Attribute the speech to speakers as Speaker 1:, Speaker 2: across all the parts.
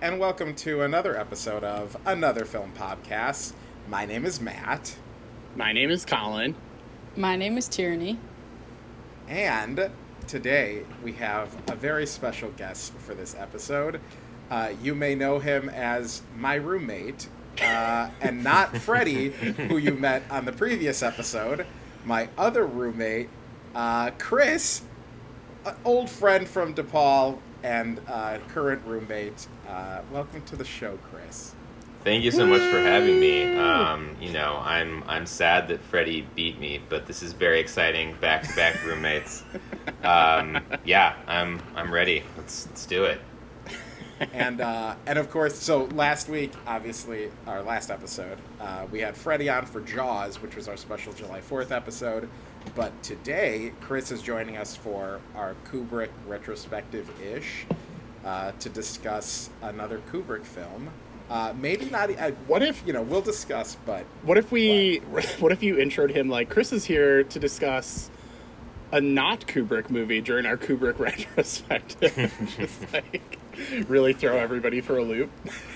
Speaker 1: everybody, and welcome to another episode of Another Film Podcast. My name is Matt,
Speaker 2: My name is Colin.
Speaker 3: My name is Tierney.
Speaker 1: and today we have a very special guest for this episode. Uh, you may know him as my roommate, uh, and not Freddie, who you met on the previous episode. My other roommate, uh, Chris, an old friend from DePaul and uh, current roommate. Uh, welcome to the show, Chris.
Speaker 4: Thank you so much for having me. Um, you know, I'm I'm sad that Freddie beat me, but this is very exciting. Back to back roommates. Um, yeah, I'm I'm ready. Let's let's do it.
Speaker 1: and uh, and of course, so last week, obviously, our last episode, uh, we had Freddie on for Jaws, which was our special July Fourth episode. But today, Chris is joining us for our Kubrick retrospective ish uh, to discuss another Kubrick film. Uh, maybe not. Uh,
Speaker 2: What if-
Speaker 1: you know? We'll discuss, but
Speaker 2: What if we? What if you introed him like Chris is here to discuss a not Kubrick movie during our Kubrick retrospective? Just like really throw everybody for a loop.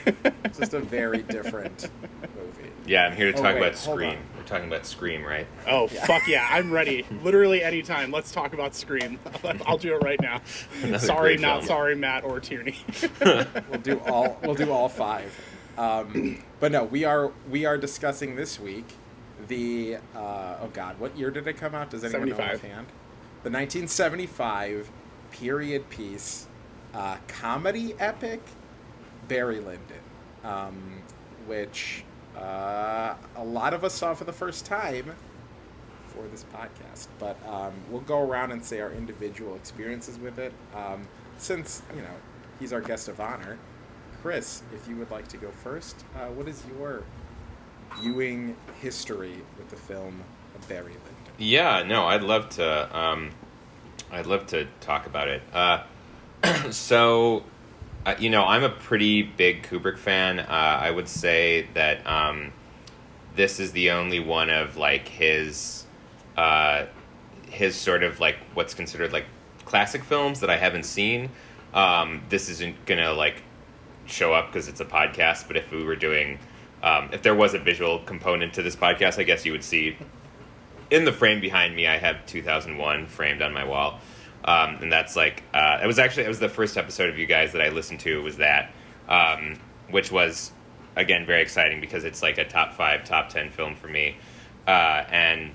Speaker 1: it's just a very different movie.
Speaker 4: Yeah, I'm here to
Speaker 1: Oh,
Speaker 4: talk
Speaker 1: wait,
Speaker 4: about
Speaker 1: hold
Speaker 4: Scream.
Speaker 1: on.
Speaker 4: We're talking about Scream, right?
Speaker 2: Oh fuck yeah, I'm ready. Literally anytime. Let's talk about Scream. I'll do it right now.
Speaker 4: Another
Speaker 2: sorry, not
Speaker 4: film.
Speaker 2: sorry, Matt or Tierney.
Speaker 1: we'll do all we'll do all five. Um, but no, we are we are discussing this week the uh, oh god, what year did it come out? Does anyone know
Speaker 2: 75.
Speaker 1: offhand? The 1975 period piece uh, comedy epic Barry Lyndon, um, which uh, a lot of us saw for the first time for this podcast. But um, we'll go around and say our individual experiences with it. Um, since, you know, he's our guest of honor. Chris, if you would like to go first, uh, what is your viewing history with the film Barry Lyndon?
Speaker 4: Yeah, no, I'd love to. Um, I'd love to talk about it. Uh, so, you know, I'm a pretty big Kubrick fan. Uh, I would say that um, this is the only one of like his, uh, his sort of like what's considered like classic films that I haven't seen. Um, this isn't gonna like show up because it's a podcast. But if we were doing, um, if there was a visual component to this podcast, I guess you would see in the frame behind me, I have 2001 framed on my wall, um, and that's like uh, it was actually it was the first episode of you guys that I listened to was that, um, which was again very exciting because it's like a top five, top ten film for me, uh, and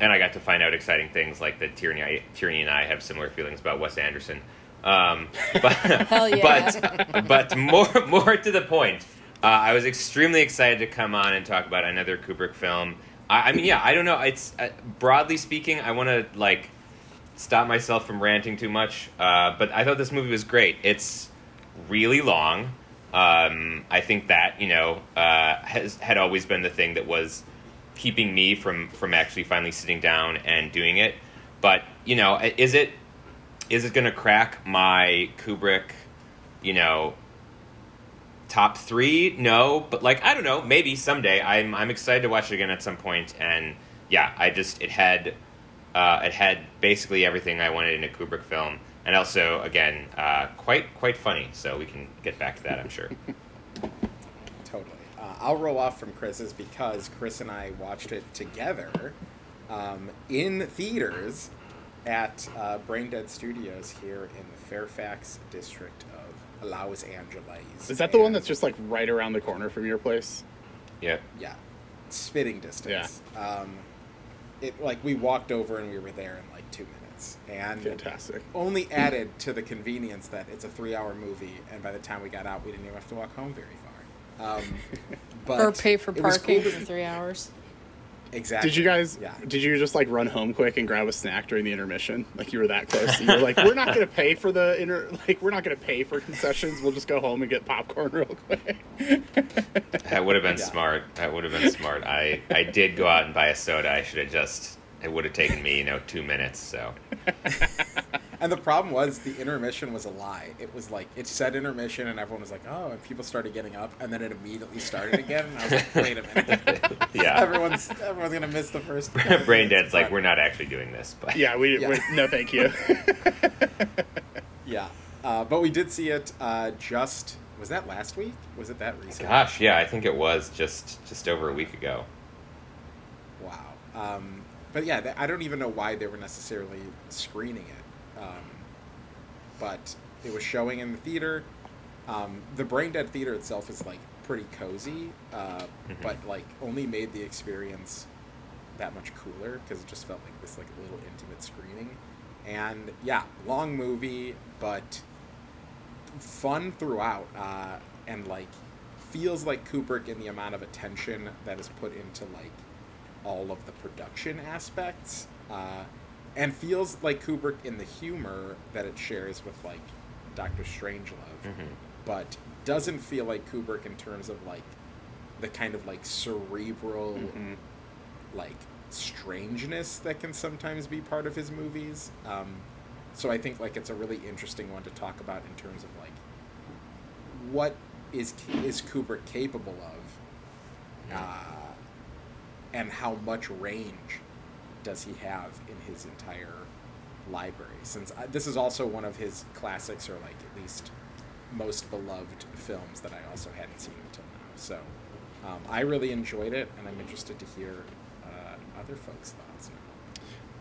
Speaker 4: and I got to find out exciting things like that Tierney, Tierney and I have similar feelings about Wes Anderson. Um, but
Speaker 3: yeah.
Speaker 4: but but more more to the point, uh, I was extremely excited to come on and talk about another Kubrick film. I, I mean, yeah, I don't know. It's uh, broadly speaking, I want to like stop myself from ranting too much. Uh, but I thought this movie was great. It's really long. Um, I think that you know uh, has had always been the thing that was keeping me from from actually finally sitting down and doing it. But you know, is it is it going to crack my Kubrick, you know, top three? No, but like I don't know, maybe someday. I'm I'm excited to watch it again at some point, and yeah, I just it had uh, it had basically everything I wanted in a Kubrick film, and also again uh, quite quite funny. So we can get back to that, I'm sure.
Speaker 1: Totally. Uh, I'll roll off from Chris's because Chris and I watched it together um, in theaters at uh, Brain Dead Studios here in the Fairfax district of Los Angeles.
Speaker 2: Is that the one that's just like right around the corner from your place?
Speaker 4: Yeah.
Speaker 1: yeah, spitting distance. Um, it like we walked over and we were there in like two minutes, and
Speaker 2: Fantastic.
Speaker 1: only added to the convenience that it's a three-hour movie, and by the time we got out, we didn't even have to walk home very far. Um, but
Speaker 3: or pay for
Speaker 1: it was
Speaker 3: parking
Speaker 1: cool
Speaker 3: for three hours.
Speaker 1: Exactly.
Speaker 2: Did you guys?
Speaker 1: Yeah.
Speaker 2: Did you just like run home quick and grab a snack during the intermission? Like you were that close. You were like, we're not going to pay for the inter. Like we're not going to pay for concessions. We'll just go home and get popcorn real quick.
Speaker 4: That would have been
Speaker 1: Yeah.
Speaker 4: smart. That would have been smart. I, I did go out and buy a soda. I should have just. It would have taken me, you know, two minutes. So
Speaker 1: And the problem was the intermission was a lie. It was like it said intermission, and everyone was like, "Oh," and people started getting up, and then it immediately started again. And I was like, "Wait a minute,
Speaker 4: yeah,
Speaker 1: everyone's everyone's gonna miss the first.
Speaker 4: brain dead's like we're not actually doing this, but
Speaker 2: Yeah, we,
Speaker 1: Yeah.
Speaker 2: we no, thank you.
Speaker 1: Yeah. Uh, but we did see it uh, just was that last week? Was it that recent?
Speaker 4: Gosh, yeah, I think it was just just over a week ago.
Speaker 1: Wow. Um, but yeah, I don't even know why they were necessarily screening it. Um, but it was showing in the theater. Um, the Brain Dead Theater itself is like pretty cozy, uh,
Speaker 4: Mhm.
Speaker 1: but like only made the experience that much cooler because it just felt like this like little intimate screening. And yeah, long movie, but fun throughout, uh, and like feels like Kubrick in the amount of attention that is put into like all of the production aspects, uh, and feels like Kubrick in the humor that it shares with like Doctor Strangelove,
Speaker 4: Mhm.
Speaker 1: but doesn't feel like Kubrick in terms of like the kind of like cerebral
Speaker 2: Mhm.
Speaker 1: like strangeness that can sometimes be part of his movies. Um, so I think like it's a really interesting one to talk about in terms of like what is is Kubrick capable of, uh, and how much range does he have in his entire library? Since I, this is also one of his classics, or like at least most beloved films that I also hadn't seen until now. So um, I really enjoyed it, and I'm interested to hear uh, other folks' thoughts now.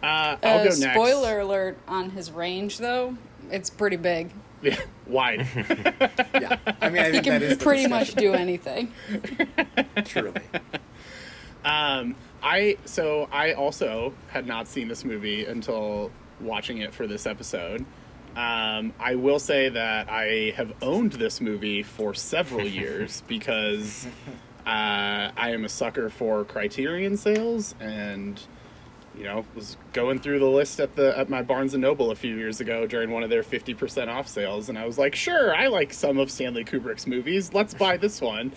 Speaker 2: Uh, I'll
Speaker 3: Uh,
Speaker 2: go next.
Speaker 3: spoiler alert on his range, though. It's pretty big.
Speaker 2: Yeah, wide.
Speaker 1: Yeah, I mean, I
Speaker 3: He
Speaker 1: think that
Speaker 3: can
Speaker 1: is
Speaker 3: pretty much do anything.
Speaker 1: Truly,
Speaker 2: Um, I so I also had not seen this movie until watching it for this episode. Um, I will say that I have owned this movie for several years because uh, I am a sucker for Criterion sales, and you know was going through the list at the at my Barnes and Noble a few years ago during one of their fifty percent off sales, and I was like, sure, I like some of Stanley Kubrick's movies. Let's buy this one.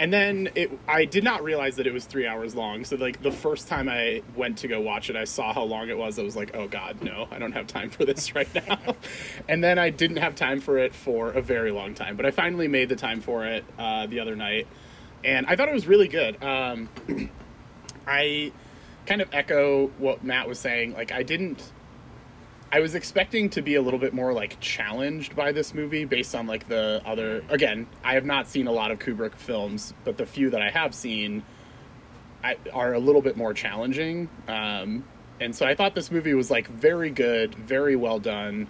Speaker 2: And then it, I did not realize that it was three hours long. So like the first time I went to go watch it, I saw how long it was. I was like, oh god, no, I don't have time for this right now. and then I didn't have time for it for a very long time. But I finally made the time for it uh, the other night, and I thought it was really good. Um, I kind of echo what Matt was saying. Like I didn't I was expecting to be a little bit more like challenged by this movie based on like the other again, I have not seen a lot of Kubrick films, but the few that I have seen I, are a little bit more challenging. Um, and so I thought this movie was like very good, very well done,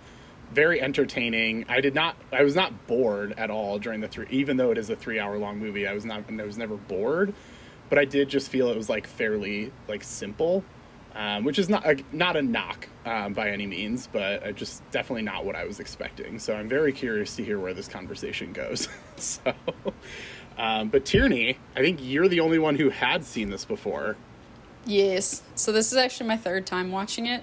Speaker 2: very entertaining. I did not I was not bored at all during the three even though it is a 3-hour long movie. I was not I was never bored, but I did just feel it was like fairly like simple um, which is not a, not a knock um, by any means, but uh, just definitely not what I was expecting. So I'm very curious to hear where this conversation goes. so, um, but Tierney, I think you're the only one who had seen this before.
Speaker 3: Yes. So this is actually my third time watching it.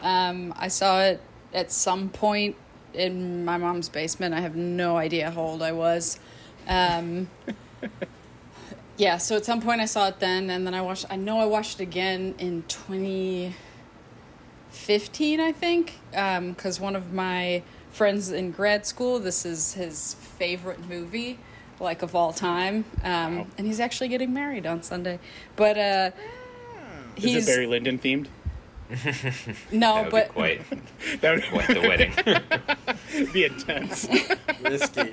Speaker 3: Um, I saw it at some point in my mom's basement. I have no idea how old I was. Um, yeah, so at some point I saw it then, and then I watched. I know I watched it again in 2015, I think, because one of my friends in grad school, this is his favorite movie, like of all time, um,
Speaker 2: Wow.
Speaker 3: and he's actually getting married on Sunday. But uh,
Speaker 2: Is
Speaker 3: he's
Speaker 2: it Barry Lyndon themed?
Speaker 3: No,
Speaker 4: that would
Speaker 3: but
Speaker 4: be quite
Speaker 2: That would
Speaker 4: quite the wedding.
Speaker 2: be intense.
Speaker 1: risky.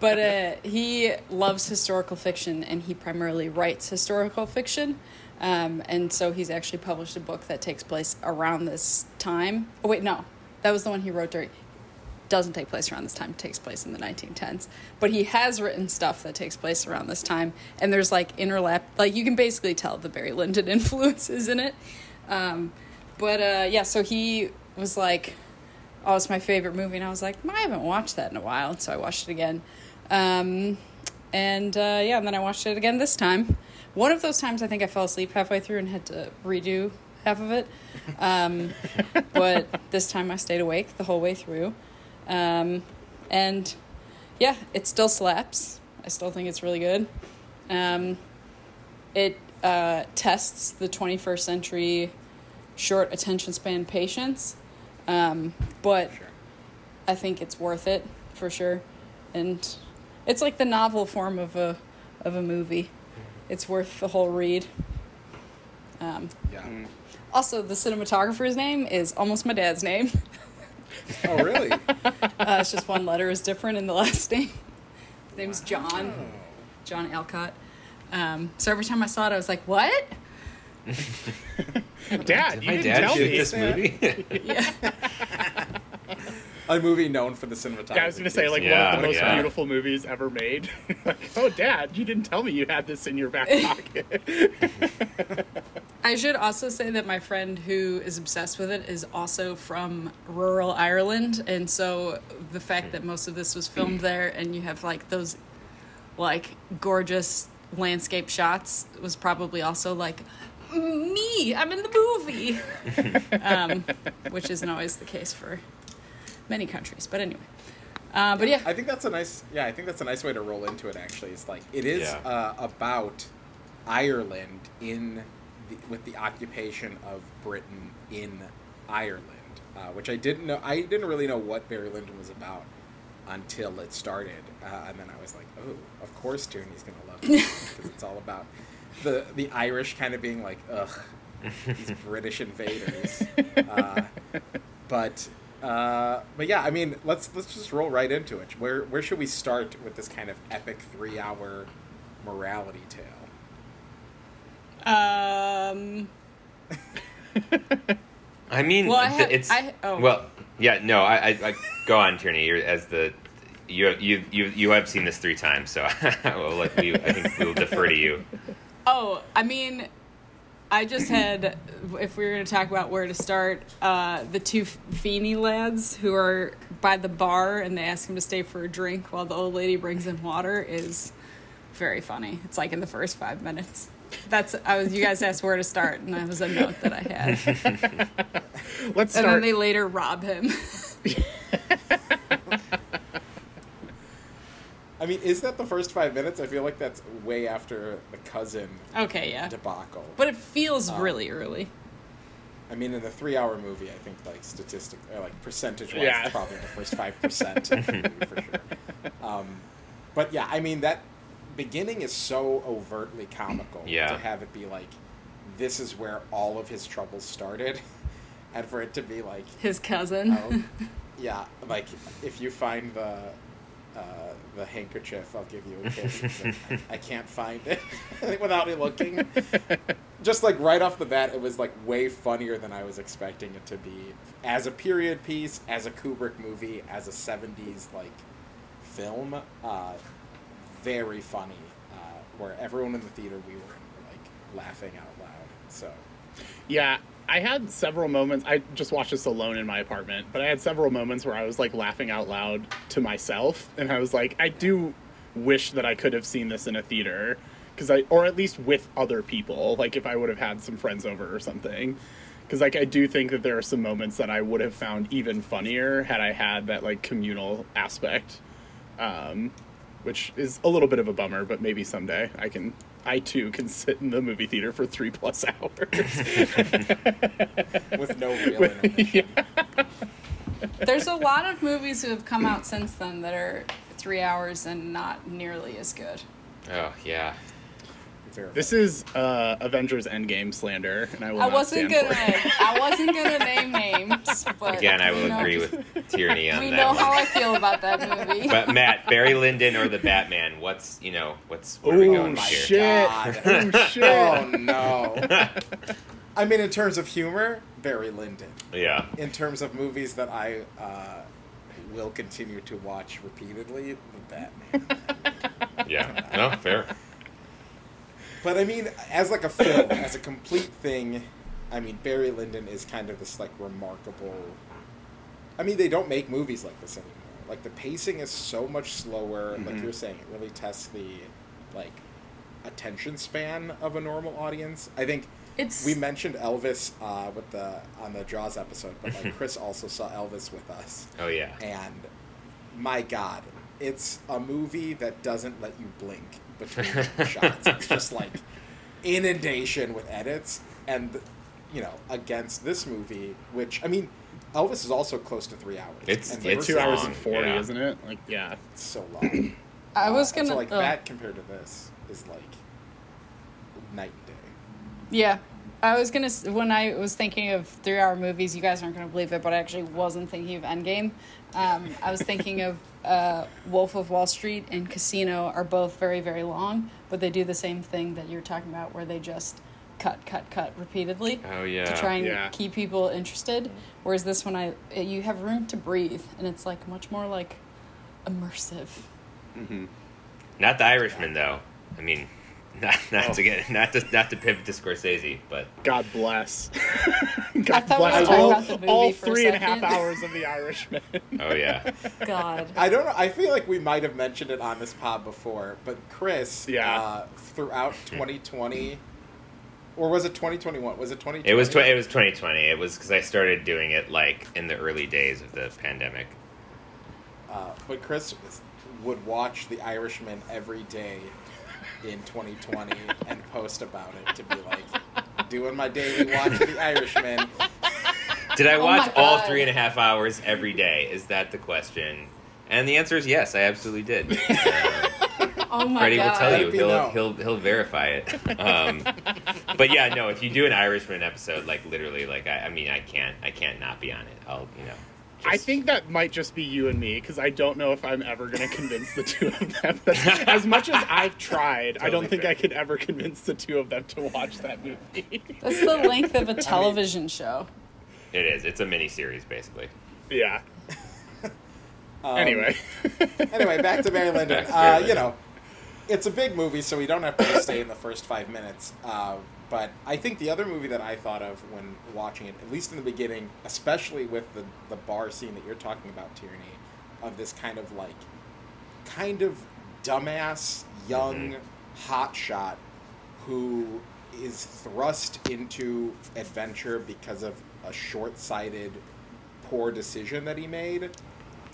Speaker 3: but uh, he loves historical fiction and he primarily writes historical fiction. Um, and so he's actually published a book that takes place around this time. Oh, wait, no. That was the one he wrote during. Doesn't take place around this time, it takes place in the 1910s. But he has written stuff that takes place around this time. And there's like interlap, like you can basically tell the Barry Lyndon influences in it. Um, but uh, yeah, so he was like, oh, it's my favorite movie. And I was like, I haven't watched that in a while. So I watched it again. Um, and uh, yeah, and then I watched it again this time. One of those times I think I fell asleep halfway through and had to redo half of it. Um, but this time I stayed awake the whole way through. Um, and yeah, it still slaps. I still think it's really good. Um, it uh, tests the 21st century short attention span patients. Um, but
Speaker 1: Sure.
Speaker 3: I think it's worth it for sure. And it's like the novel form of a of a movie. It's worth the whole read. Um,
Speaker 1: Yeah.
Speaker 3: also, the cinematographer's name is almost my dad's name.
Speaker 1: Oh, really?
Speaker 3: Uh, realized just one letter is different in the last name. His name's John. John Alcott. Um, so every time I saw it, I was like, "What?"
Speaker 2: Dad, you
Speaker 4: My
Speaker 2: didn't
Speaker 4: dad
Speaker 2: tell
Speaker 4: shoot
Speaker 2: me.
Speaker 4: this movie.
Speaker 3: Yeah.
Speaker 1: A movie known for the cinematography.
Speaker 2: Yeah, I was gonna say like
Speaker 4: Yeah,
Speaker 2: one of the most
Speaker 4: yeah.
Speaker 2: beautiful movies ever made. like, oh, Dad, you didn't tell me you had this in your back pocket.
Speaker 3: I should also say that my friend who is obsessed with it is also from rural Ireland, and so the fact that most of this was filmed there, and you have like those like gorgeous landscape shots, was probably also like me. I'm in the movie, um, which isn't always the case for many countries. But anyway, uh, but yeah,
Speaker 1: I think that's a nice. Yeah, I think that's a nice way to roll into it. Actually, it's like it is
Speaker 4: Yeah.
Speaker 1: uh, about Ireland in the, with the occupation of Britain in Ireland, uh, which I didn't know. I didn't really know what Barry Lyndon was about until it started, uh, and then I was like, oh, of course, Toonie's gonna love it because it's all about the the Irish kind of being like, ugh, these British invaders. Uh, but uh, but yeah, I mean, let's let's just roll right into it. Where where should we start with this kind of epic three hour morality tale?
Speaker 3: um,
Speaker 4: I mean,
Speaker 3: Well, I have-
Speaker 4: it's
Speaker 3: I- oh.
Speaker 4: well, yeah. No, I, I, I go on, Tierney. You're as the you you you you have seen this three times, so we'll let we, I think we'll defer to you.
Speaker 3: Oh, I mean, I just had, if we were going to talk about where to start, uh, the two Feeney lads who are by the bar and they ask him to stay for a drink while the old lady brings him water is very funny. It's like in the first five minutes. That's I was. You guys asked where to start, and that was a note that I had.
Speaker 2: Let's
Speaker 3: And then they later rob him.
Speaker 1: I mean, is that the first five minutes? I feel like that's way after the cousin
Speaker 3: okay, yeah,
Speaker 1: debacle.
Speaker 3: but it feels
Speaker 1: Um,
Speaker 3: really early.
Speaker 1: I mean, in the three hour movie, I think like statistic or like percentage wise,
Speaker 2: Yeah.
Speaker 1: it's probably the first five percent of the movie for sure. Um, but yeah, I mean that beginning is so overtly comical.
Speaker 4: Yeah.
Speaker 1: To have it be like, this is where all of his troubles started, and for it to be like,
Speaker 3: His cousin.
Speaker 1: oh, yeah, like if you find the. Uh, the handkerchief, I'll give you a kiss. I, I can't find it without me looking. Just like right off the bat, it was like way funnier than I was expecting it to be. As a period piece, as a Kubrick movie, as a '70s like film, uh, very funny. Uh, where everyone in the theater we were in were like laughing out loud. So
Speaker 2: Yeah, I had several moments. I just watched this alone in my apartment, but I had several moments where I was like laughing out loud to myself, and I was like, I do wish that I could have seen this in a theater, because I, or at least with other people, like if I would have had some friends over or something. Because like I do think that there are some moments that I would have found even funnier had I had that like communal aspect, um, which is a little bit of a bummer. But maybe someday I can, I too can sit in the movie theater for three plus hours.
Speaker 1: with no real intermission.
Speaker 3: There's a lot of movies who have come out since then that are three hours and not nearly as good.
Speaker 4: Oh yeah,
Speaker 1: Very
Speaker 2: This is uh, Avengers Endgame slander, and I will
Speaker 3: I
Speaker 2: not
Speaker 3: wasn't
Speaker 2: stand
Speaker 3: gonna.
Speaker 2: for it.
Speaker 3: I wasn't gonna name names, but
Speaker 4: again, I will
Speaker 3: know,
Speaker 4: agree with Tierney on
Speaker 3: We
Speaker 4: that.
Speaker 3: We know
Speaker 4: one.
Speaker 3: how I feel about that movie.
Speaker 4: But Matt, Barry Lyndon or the Batman? What's you know what's where are we
Speaker 2: Oh
Speaker 4: going
Speaker 1: my
Speaker 4: here?
Speaker 2: shit!
Speaker 1: God.
Speaker 2: Oh shit!
Speaker 1: Oh no. I mean, in terms of humor, Barry Lyndon.
Speaker 4: Yeah,
Speaker 1: In terms of movies that I uh, will continue to watch repeatedly, the Batman.
Speaker 4: yeah. No, fair.
Speaker 1: But I mean, as like a film, as a complete thing, I mean, Barry Lyndon is kind of this like remarkable. I mean, they don't make movies like this anymore. Like the pacing is so much slower. Like
Speaker 2: Mhm.
Speaker 1: you're saying, it really tests the like attention span of a normal audience. I think
Speaker 3: It's
Speaker 1: we mentioned Elvis uh, with the on the Jaws episode, but like Chris also saw Elvis with us,
Speaker 4: Oh yeah.
Speaker 1: and my God, it's a movie that doesn't let you blink between shots. It's just like inundation with edits, and you know, against this movie, which I mean, Elvis is also close to three hours.
Speaker 4: It's-
Speaker 1: and
Speaker 4: it's
Speaker 2: Two hours
Speaker 4: long,
Speaker 2: and forty,
Speaker 4: yeah.
Speaker 2: isn't it? Like, yeah.
Speaker 1: it's so long.
Speaker 3: I was
Speaker 1: Uh, and
Speaker 3: gonna.
Speaker 1: so like
Speaker 3: oh.
Speaker 1: that compared to this is like night and day.
Speaker 3: Yeah. I was gonna when I was thinking of three-hour movies. You guys aren't gonna believe it, but I actually wasn't thinking of Endgame. Um, I was thinking of uh, Wolf of Wall Street and Casino are both very, very long, but they do the same thing that you're talking about, where they just cut, cut, cut repeatedly
Speaker 4: Oh yeah.
Speaker 3: to try and
Speaker 2: Yeah.
Speaker 3: keep people interested. Whereas this one, I you have room to breathe, and it's like much more like immersive.
Speaker 4: Not the Irishman though. I mean, not not
Speaker 2: Oh.
Speaker 4: to get not to not to pivot to Scorsese, but
Speaker 2: God bless. God
Speaker 3: I thought we were
Speaker 2: all,
Speaker 3: about the movie
Speaker 2: all
Speaker 3: for a
Speaker 2: three and a half
Speaker 3: second.
Speaker 2: hours of The Irishman.
Speaker 4: oh yeah.
Speaker 3: God.
Speaker 1: I don't know. I feel like we might have mentioned it on this pod before, but Chris,
Speaker 2: Yeah.
Speaker 1: uh, throughout 2020, or was it 2021? Was it 2020?
Speaker 4: It was tw- it was 2020. It was because I started doing it like in the early days of the pandemic.
Speaker 1: Uh, but Chris was- would watch The Irishman every day in 2020 and post about it to be like, doing my daily watch of The Irishman.
Speaker 4: Did I
Speaker 3: Oh
Speaker 4: watch
Speaker 3: my
Speaker 4: all three and a half hours every day? Is that the question? And the answer is yes. I absolutely did. Uh,
Speaker 3: Oh my
Speaker 4: Freddie
Speaker 3: God.
Speaker 4: will tell you. He'll
Speaker 1: known.
Speaker 4: he'll he'll verify it. Um, but yeah, no. If you do an Irishman episode, like literally, like I, I mean, I can't I can't not be on it. I'll you know.
Speaker 2: I think that might just be you and me because I don't know if I'm ever going to convince the two of them. as much as I've tried, I don't think
Speaker 4: fair.
Speaker 2: I could ever convince the two of them to watch that movie.
Speaker 3: That's the length of a television show.
Speaker 4: it is. It's a mini series basically.
Speaker 2: yeah.
Speaker 1: Um,
Speaker 2: Anyway,
Speaker 1: Anyway, back to Barry Lyndon.
Speaker 4: Back to Barry
Speaker 1: Uh, you know, it's a big movie, so we don't have to stay in the first five minutes. Uh, but I think the other movie that I thought of when watching it, at least in the beginning, especially with the, the bar scene that you're talking about, Tierney, of this kind of like, kind of dumbass, young mm-hmm. hotshot who is thrust into adventure because of a short sighted, poor decision that he made.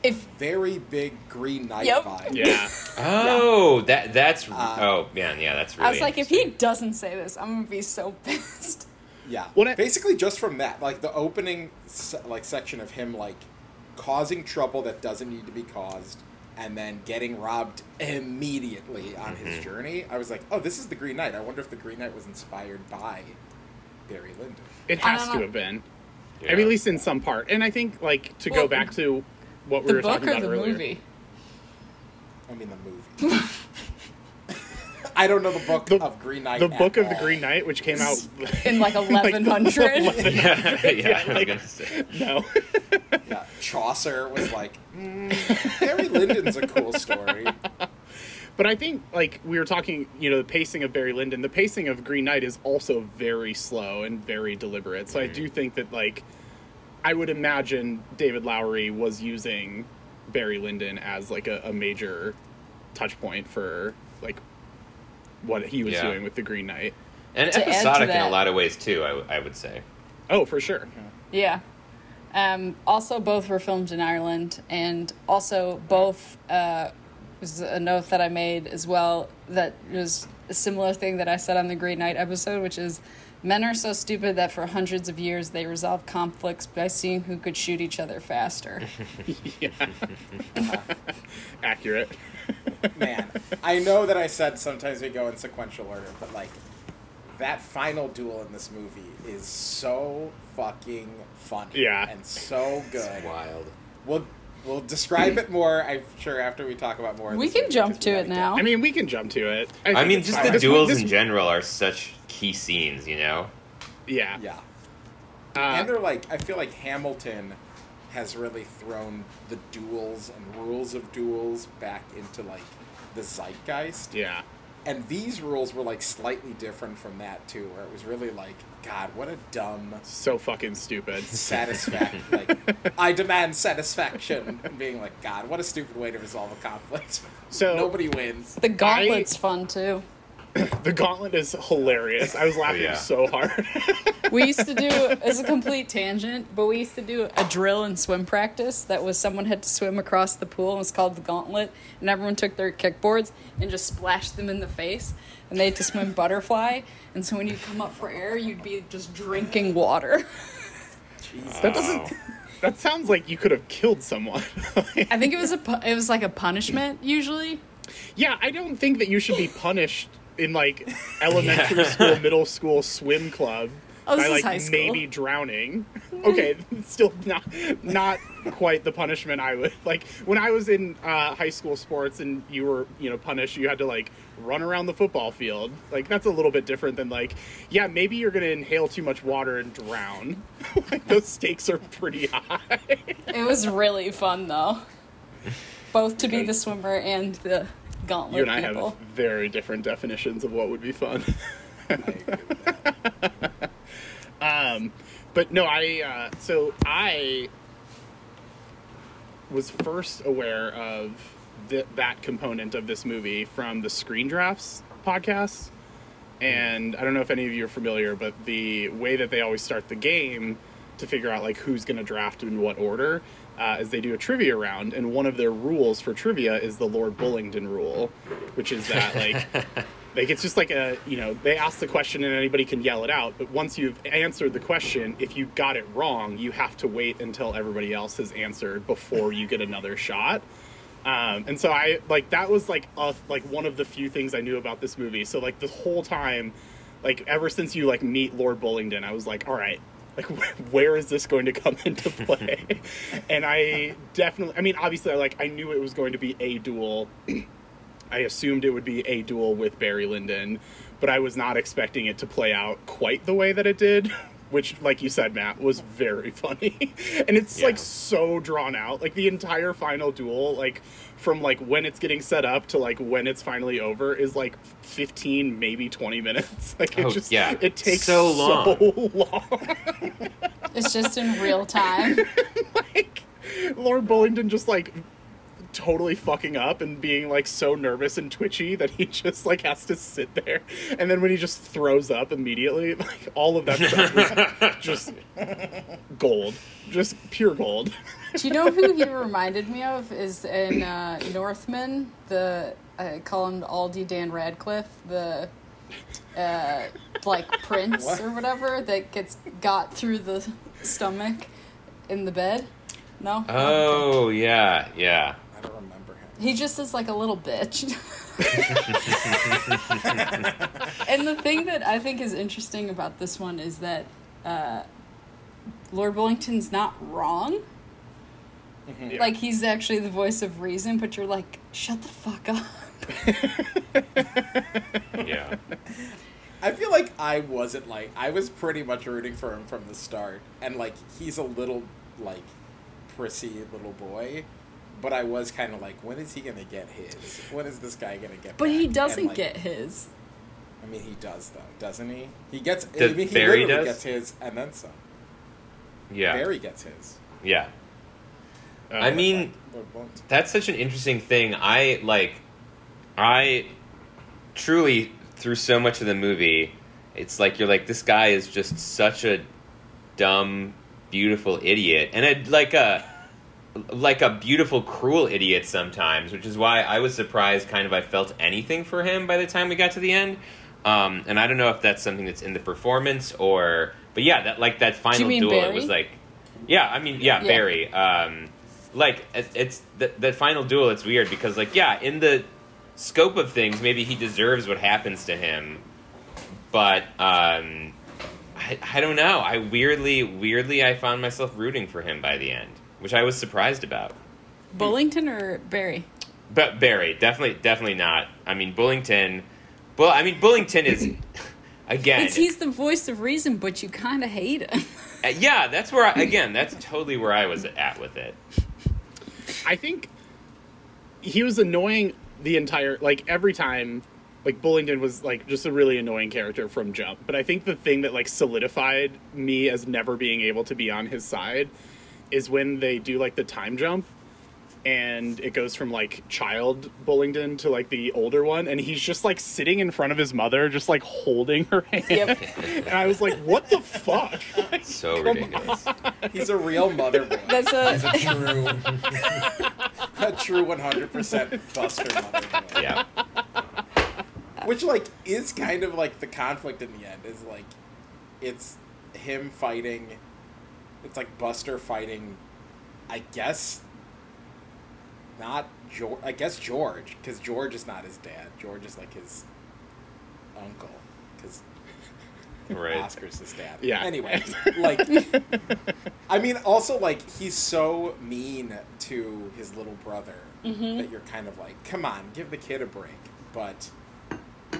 Speaker 3: If
Speaker 1: Very big Green Knight
Speaker 3: Yep.
Speaker 1: vibe.
Speaker 2: yeah.
Speaker 4: Oh, that that's
Speaker 1: Uh,
Speaker 4: oh man, yeah, that's really.
Speaker 3: I was like, if he doesn't say this, I'm gonna be so pissed.
Speaker 1: Yeah.
Speaker 2: What I-
Speaker 1: Basically, just from that, like the opening, like section of him like causing trouble that doesn't need to be caused, and then getting robbed immediately on his
Speaker 4: Mhm.
Speaker 1: journey. I was like, oh, this is the Green Knight. I wonder if the Green Knight was inspired by Barry Lyndon.
Speaker 2: It has to have been.
Speaker 4: Yeah.
Speaker 2: I mean, at least in some part. And I think, like, to go back to what we
Speaker 3: The
Speaker 2: were
Speaker 3: book
Speaker 2: talking
Speaker 3: or
Speaker 2: about
Speaker 3: the
Speaker 2: earlier.
Speaker 3: movie?
Speaker 1: I mean, the movie. I don't know the book
Speaker 2: The-
Speaker 1: of Green Knight.
Speaker 2: The
Speaker 1: at
Speaker 2: book of the
Speaker 1: all.
Speaker 2: Green Knight, which came out
Speaker 3: In like 1100.
Speaker 4: yeah, yeah,
Speaker 2: Yeah,
Speaker 4: I was
Speaker 2: like-
Speaker 4: gonna say.
Speaker 2: no.
Speaker 1: Yeah, Chaucer was like, mm, Barry Lyndon's a cool story.
Speaker 2: But I think, like, we were talking, you know, the pacing of Barry Lyndon, the pacing of Green Knight is also very slow and very deliberate. So I do think that, like, I would imagine David Lowery was using Barry Lyndon as, like, a, a major touch point for, like, what he was
Speaker 4: Yeah.
Speaker 2: doing with the Green Knight.
Speaker 4: And
Speaker 3: To add to
Speaker 4: episodic in a lot of ways too. I, w- I would say.
Speaker 2: Oh, for sure.
Speaker 3: Yeah. Um, also, both were filmed in Ireland, and also both uh, was a note that I made as well that was a similar thing that I said on the Green Knight episode, which is men are so stupid that for hundreds of years they resolve conflicts by seeing who could shoot each other faster.
Speaker 2: yeah. Accurate.
Speaker 1: Man, I know that I said sometimes we go in sequential order, but like that final duel in this movie is so fucking funny.
Speaker 2: Yeah.
Speaker 1: And so good.
Speaker 4: Wild.
Speaker 1: We'll we'll describe it more, I'm sure, after we talk about more.
Speaker 3: We can
Speaker 1: movie,
Speaker 3: jump
Speaker 1: 'cause
Speaker 3: to
Speaker 1: we
Speaker 3: it
Speaker 1: gotta
Speaker 3: now.
Speaker 2: I mean, we can jump to it.
Speaker 4: I
Speaker 2: think
Speaker 4: mean, just
Speaker 2: fine.
Speaker 4: the duels
Speaker 2: this-
Speaker 4: in general are such key scenes. You know.
Speaker 2: Yeah.
Speaker 1: Yeah.
Speaker 2: Uh,
Speaker 1: and they're like I feel like Hamilton has really thrown the duels and rules of duels back into like the zeitgeist.
Speaker 2: yeah.
Speaker 1: And these rules were like slightly different from that too, where it was really like, God, what a dumb
Speaker 2: So fucking stupid.
Speaker 1: satisfaction. like, I demand satisfaction. And being like, God, what a stupid way to resolve a conflict.
Speaker 2: So-
Speaker 1: nobody wins.
Speaker 3: the gauntlet's fun too.
Speaker 2: The gauntlet is hilarious. I was oh, laughing
Speaker 4: yeah.
Speaker 2: so hard.
Speaker 3: We used to do as a complete tangent, but we used to do a drill and swim practice that was someone had to swim across the pool and it was called the gauntlet and everyone took their kickboards and just splashed them in the face and they had to swim butterfly and so when you come up for air you'd be just drinking water.
Speaker 1: Jesus.
Speaker 2: That doesn't. That sounds like you could have killed someone.
Speaker 3: I think it was a it was like a punishment usually.
Speaker 2: yeah, I don't think that you should be punished in like elementary school, middle school swim club.
Speaker 3: Oh,
Speaker 2: by like maybe drowning. okay, still not not quite the punishment I would like when I was in uh, high school sports and you were you know punished. You had to like run around the football field. Like that's a little bit different than like yeah maybe you're gonna inhale too much water and drown. like those stakes are pretty high.
Speaker 3: It was really fun though. Both to be the swimmer and the gauntlet
Speaker 2: you and I
Speaker 3: people.
Speaker 2: have very different definitions of what would be fun.
Speaker 1: I agree with that.
Speaker 2: Um, but no, I uh, so I was first aware of th- that component of this movie from the Screen Drafts podcast, and I don't know if any of you are familiar, but the way that they always start the game to figure out like who's going to draft in what order. Uh, is they do a trivia round, and one of their rules for trivia is the Lord Bullingdon rule, which is that like like it's just like a you know they ask the question and anybody can yell it out but once you've answered the question if you got it wrong you have to wait until everybody else has answered before you get another shot. Um, and so i like that was like a, like one of the few things i knew about this movie. So like the whole time like ever since you like meet lord bullingdon i was like all right like where is this going to come into play and i definitely i mean obviously like i knew it was going to be a duel I assumed it would be a duel with Barry Lyndon, but I was not expecting it to play out quite the way that it did, which, like you said, Matt, was very funny. and it's
Speaker 4: Yeah.
Speaker 2: like so drawn out. Like the entire final duel, like from like when it's getting set up to like when it's finally over is like 15 maybe 20 minutes. Like it
Speaker 4: Oh,
Speaker 2: just
Speaker 4: yeah.
Speaker 2: it takes
Speaker 4: So
Speaker 2: so long.
Speaker 3: It's just in real time.
Speaker 2: like Lord Bullingdon just like totally fucking up and being like so nervous and twitchy that he just like has to sit there. And then when he just throws up immediately like all of that stuff was just gold. Just pure gold
Speaker 3: Do you know who he reminded me of? Is in uh, Northman, the I call him Aldi Dan Radcliffe, the uh, like prince
Speaker 1: What?
Speaker 3: or whatever that gets got through the stomach in the bed. No. Okay.
Speaker 4: Oh yeah, yeah.
Speaker 1: I don't remember him.
Speaker 3: He just is like a little bitch. and the thing that I think is interesting about this one is that uh, Lord Bullingdon's not wrong.
Speaker 2: Yeah.
Speaker 3: Like he's actually the voice of reason, but you're like, shut the fuck up.
Speaker 4: Yeah.
Speaker 1: I feel like I wasn't like I was pretty much rooting for him from the start, and like he's a little like prissy little boy, but I was kind of like, when is he gonna get his? When is this guy gonna get?
Speaker 3: But
Speaker 1: back?
Speaker 3: he doesn't
Speaker 1: like,
Speaker 3: get his.
Speaker 1: I mean, he does though, doesn't he? He gets. I mean, he
Speaker 4: Barry
Speaker 1: literally
Speaker 4: does?
Speaker 1: gets his, and then some.
Speaker 4: Yeah.
Speaker 1: Barry gets his.
Speaker 4: Yeah.
Speaker 2: Uh,
Speaker 4: I mean, that's such an interesting thing. I like, I truly through so much of the movie, it's like you're like this guy is just such a dumb, beautiful idiot, and a like a like a beautiful, cruel idiot sometimes, which is why I was surprised. Kind of, I felt anything for him by the time we got to the end. Um, and I don't know if that's something that's in the performance or, but yeah, that like that final
Speaker 3: mean
Speaker 4: duel, it was like, yeah, I mean, yeah,
Speaker 3: Yeah.
Speaker 4: Barry. Um, like it's the, the final duel. It's weird because like yeah, in the scope of things, maybe he deserves what happens to him, but um, I, I don't know. I weirdly, weirdly, I found myself rooting for him by the end, which I was surprised about.
Speaker 3: Bullingdon or Barry?
Speaker 4: But Barry, definitely, definitely not. I mean, Bullingdon. Well, I mean, Bullingdon is again.
Speaker 3: It's he's the voice of reason, but you kind of hate him.
Speaker 4: uh, yeah, that's where I, again. That's totally where I was at with it.
Speaker 2: I think he was annoying the entire like every time like Bullingdon was like just a really annoying character from jump. But I think the thing that like solidified me as never being able to be on his side is when they do like the time jump and it goes from like child Bullingdon to like the older one and he's just like sitting in front of his mother just like holding her hand.
Speaker 3: Yep.
Speaker 2: And I was like, what the fuck? Like,
Speaker 4: So
Speaker 2: come
Speaker 4: ridiculous.
Speaker 1: He's a real mother boy.
Speaker 3: That's a-
Speaker 1: He's a true, a true one hundred percent Buster mother boy.
Speaker 4: Yeah.
Speaker 1: Which like is kind of like the conflict in the end is like it's him fighting it's like Buster fighting I guess not George I guess George cuz George is not his dad. George is like his uncle cuz
Speaker 4: Right.
Speaker 1: Oscar's his dad.
Speaker 2: Yeah.
Speaker 1: Anyway, like, I mean, also like he's so mean to his little brother mm-hmm. that you're kind of like, come on, give the kid a break. But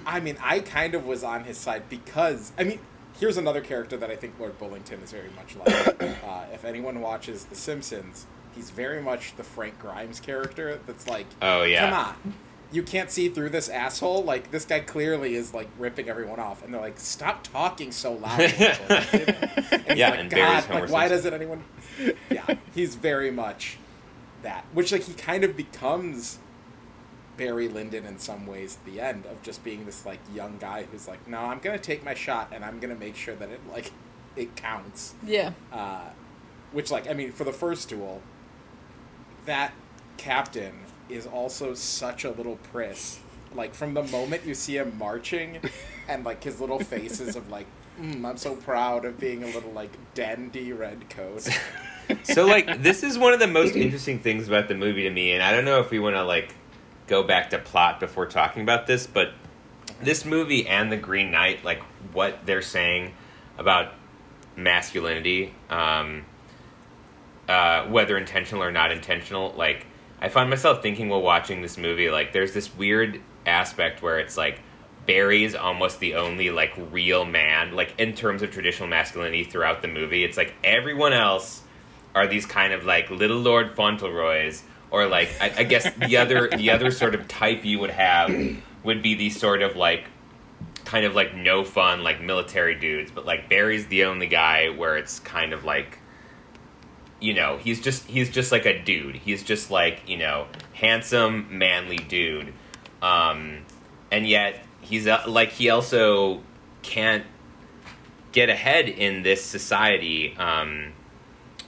Speaker 1: I mean, I kind of was on his side because I mean, here's another character that I think Lord Bullingdon is very much like. uh, if anyone watches The Simpsons, he's very much the Frank Grimes character. That's like,
Speaker 4: Oh, yeah.
Speaker 1: come on. You can't see through this asshole. Like this guy clearly is like ripping everyone off, and they're like, "Stop talking so loud." and
Speaker 4: Yeah,
Speaker 1: like,
Speaker 4: and
Speaker 1: God, like, why doesn't anyone? Yeah, he's very much that. Which like he kind of becomes Barry Lyndon in some ways at the end of just being this like young guy who's like, no, I'm gonna take my shot and I'm gonna make sure that it like it counts.
Speaker 3: Yeah.
Speaker 1: Uh, which like I mean, for the first duel, that captain is also such a little priss. Like from the moment you see him marching, and like his little faces of like, mm, I'm so proud of being a little like dandy red coat.
Speaker 4: so like this is one of the most interesting things about the movie to me and i don't know if we want to like go back to plot before talking about this but this movie and the green knight like what they're saying about masculinity um, uh, whether intentional or not intentional like i find myself thinking while watching this movie like there's this weird aspect where it's like Barry is almost the only like real man, like in terms of traditional masculinity throughout the movie. It's like everyone else are these kind of like little Lord Fauntleroys, or like I, I guess the other the other sort of type you would have would be these sort of like kind of like no fun like military dudes, but like Barry's the only guy where it's kind of like you know he's just he's just like a dude. He's just like you know handsome manly dude, um, and yet he's uh, like he also can't get ahead in this society. Um,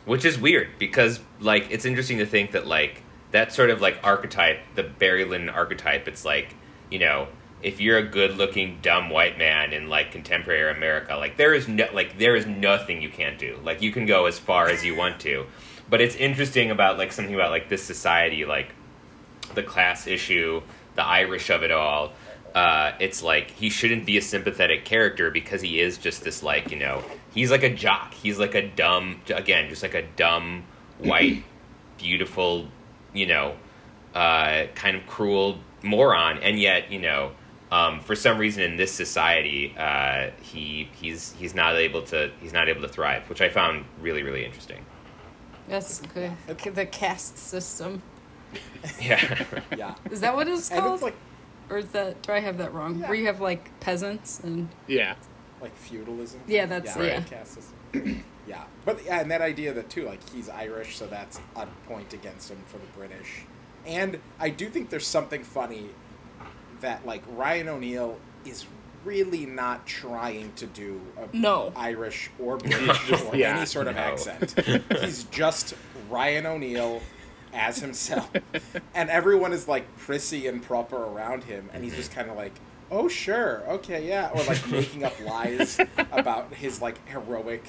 Speaker 4: which is weird because like it's interesting to think that like that sort of like archetype the barry lyndon archetype. It's like you know if you're a good looking dumb white man in like contemporary america like there is no like there is nothing you can't do. Like you can go as far as you want to. But it's interesting about like something about like this society like the class issue the irish of it all. Uh, it's like he shouldn't be a sympathetic character because he is just this like you know he's like a jock. He's like a dumb again just like a dumb white beautiful you know uh, kind of cruel moron and yet you know um, for some reason in this society uh, he he's he's not able to he's not able to thrive which I found really really interesting
Speaker 3: That's good. Okay. The caste system.
Speaker 4: yeah
Speaker 1: Yeah,
Speaker 3: Is that what it's called?
Speaker 1: it's like
Speaker 3: or is that do I have that wrong? Where you have like peasants and
Speaker 2: Yeah.
Speaker 1: like feudalism.
Speaker 3: Yeah, that's-
Speaker 1: yeah.
Speaker 3: yeah.
Speaker 1: Caste system. yeah, but yeah, and that idea that too, like he's Irish, so that's a point against him for the British. And I do think there's something funny that like Ryan O'Neal is really not trying to do a
Speaker 3: No.
Speaker 1: Irish or British or
Speaker 2: Yeah.
Speaker 1: any sort of
Speaker 4: No.
Speaker 1: accent. He's just Ryan O'Neal as himself. and everyone is like prissy and proper around him and he's just kind of like, "Oh, sure. Okay, yeah." Or like making up lies about his like heroic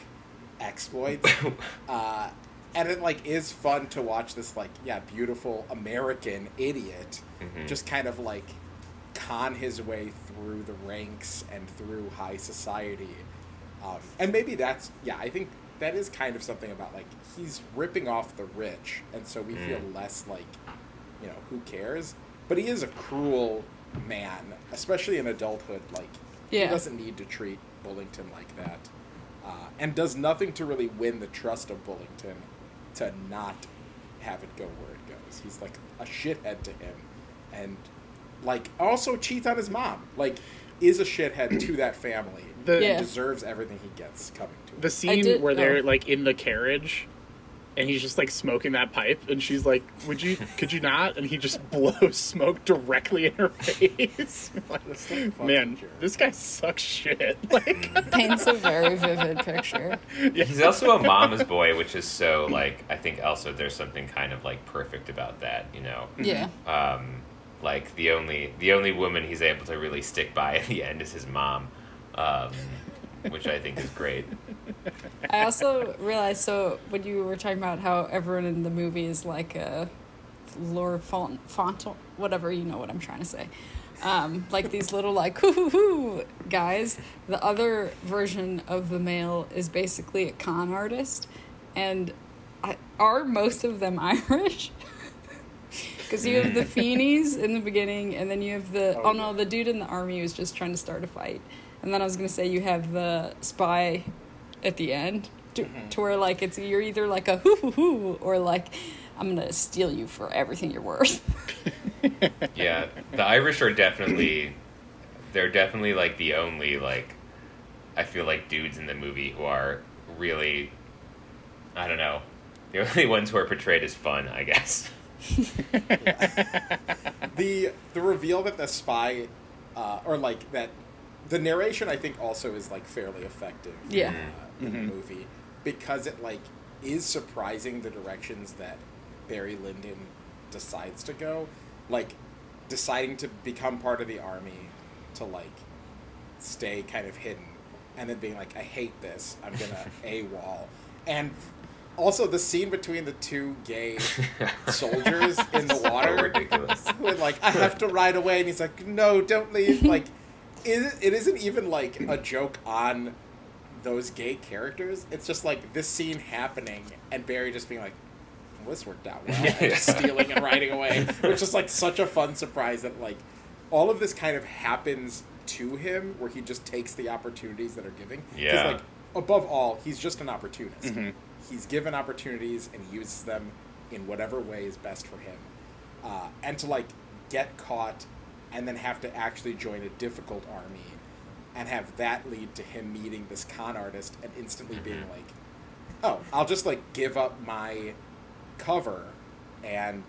Speaker 1: exploits. Uh and it like is fun to watch this like yeah beautiful American idiot
Speaker 4: Mhm.
Speaker 1: just kind of like con his way through the ranks and through high society. Um, and maybe that's, yeah, I think that is kind of something about like he's ripping off the rich. And so we feel
Speaker 4: Mm.
Speaker 1: less like, you know, who cares? But he is a cruel man, especially in adulthood. Like, he doesn't need to treat Bullingdon like that. Uh, and does nothing to really win the trust of Bullingdon to not have it go where it goes. He's like a shithead to him. And like also cheats on his mom. Like is a shithead to that family.
Speaker 2: The-
Speaker 1: and
Speaker 3: Yeah.
Speaker 1: deserves everything he gets coming to him.
Speaker 2: The scene
Speaker 3: did-
Speaker 2: where they're
Speaker 3: oh.
Speaker 2: like in the carriage and he's just like smoking that pipe and she's like, Would you could you not? And he just blows smoke directly in her face. like,
Speaker 1: That's
Speaker 2: man,
Speaker 1: jerk.
Speaker 2: this guy sucks shit. Like
Speaker 3: paints a very vivid picture.
Speaker 2: yeah.
Speaker 4: He's also a mama's boy, which is so like I think also there's something kind of like perfect about that, you know.
Speaker 3: Yeah.
Speaker 4: Um, like the only the only woman he's able to really stick by at the end is his mom, um, which I think is great.
Speaker 3: I also realized so when you were talking about how everyone in the movie is like a Lord Font, Font, whatever you know what I'm trying to say. Um, like these little like hoo hoo hoo guys. The other version of the male is basically a con artist, and I, are most of them Irish? Because you have the Feeneys in the beginning, and then you have the oh, oh no, the dude in the army was just trying to start a fight, and then I was gonna say you have the spy at the end, to, mm-hmm. to where like it's you're either like a hoo hoo hoo or like I'm gonna steal you for everything you're worth.
Speaker 4: yeah, the Irish are definitely they're definitely like the only like I feel like dudes in the movie who are really I don't know the only ones who are portrayed as fun, I guess.
Speaker 1: the the reveal that the spy, uh, or like that, the narration I think also is like fairly effective.
Speaker 3: Yeah. Uh,
Speaker 1: in mm-hmm. the movie because it like is surprising the directions that Barry Lyndon decides to go, like deciding to become part of the army, to like stay kind of hidden, and then being like, I hate this, I'm gonna a wall. and also the scene between the two gay soldiers in the water, so ridiculous. When like I have to ride away, and he's like, No, don't leave. Like, it, it isn't even like a joke on those gay characters. It's just like this scene happening, and Barry just being like, well, "This worked out well," and just stealing and riding away, which is like such a fun surprise that like all of this kind of happens to him, where he just takes the opportunities that are giving.
Speaker 4: Yeah.
Speaker 1: Like above all, he's just an opportunist. Mm-hmm he's given opportunities and he uses them in whatever way is best for him. Uh, and to like get caught and then have to actually join a difficult army and have that lead to him meeting this con artist and instantly being mm-hmm. like, oh, I'll just like give up my cover and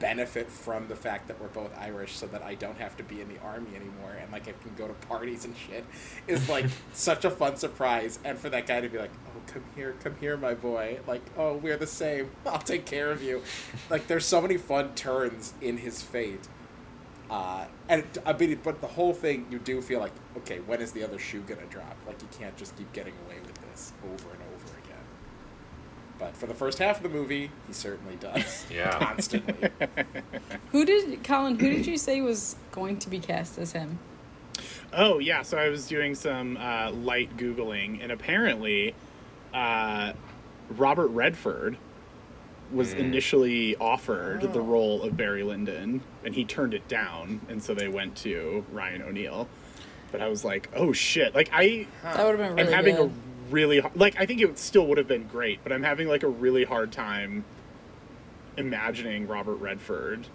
Speaker 1: benefit from the fact that we're both Irish so that I don't have to be in the army anymore and like I can go to parties and shit is like such a fun surprise. And for that guy to be like oh come here come here my boy. Like oh we're the same. I'll take care of you. Like there's so many fun turns in his fate uh, and I mean but the whole thing you do feel like okay when is the other shoe gonna drop like you can't just keep getting away with this over and over again. but for the first half of the movie, he certainly does.
Speaker 4: Yeah.
Speaker 1: Constantly.
Speaker 3: who did Colin? Who did you say was going to be cast as him?
Speaker 2: Oh yeah, so I was doing some uh, light googling, and apparently, uh, Robert Redford was mm. initially offered oh. the role of Barry Lyndon, and he turned it down, and so they went to Ryan O'Neal. But I was like, oh shit! Like I,
Speaker 3: that would have been really
Speaker 2: I'm having
Speaker 3: good.
Speaker 2: a really hard, like I think it still would have been great, but I'm having like a really hard time imagining Robert Redford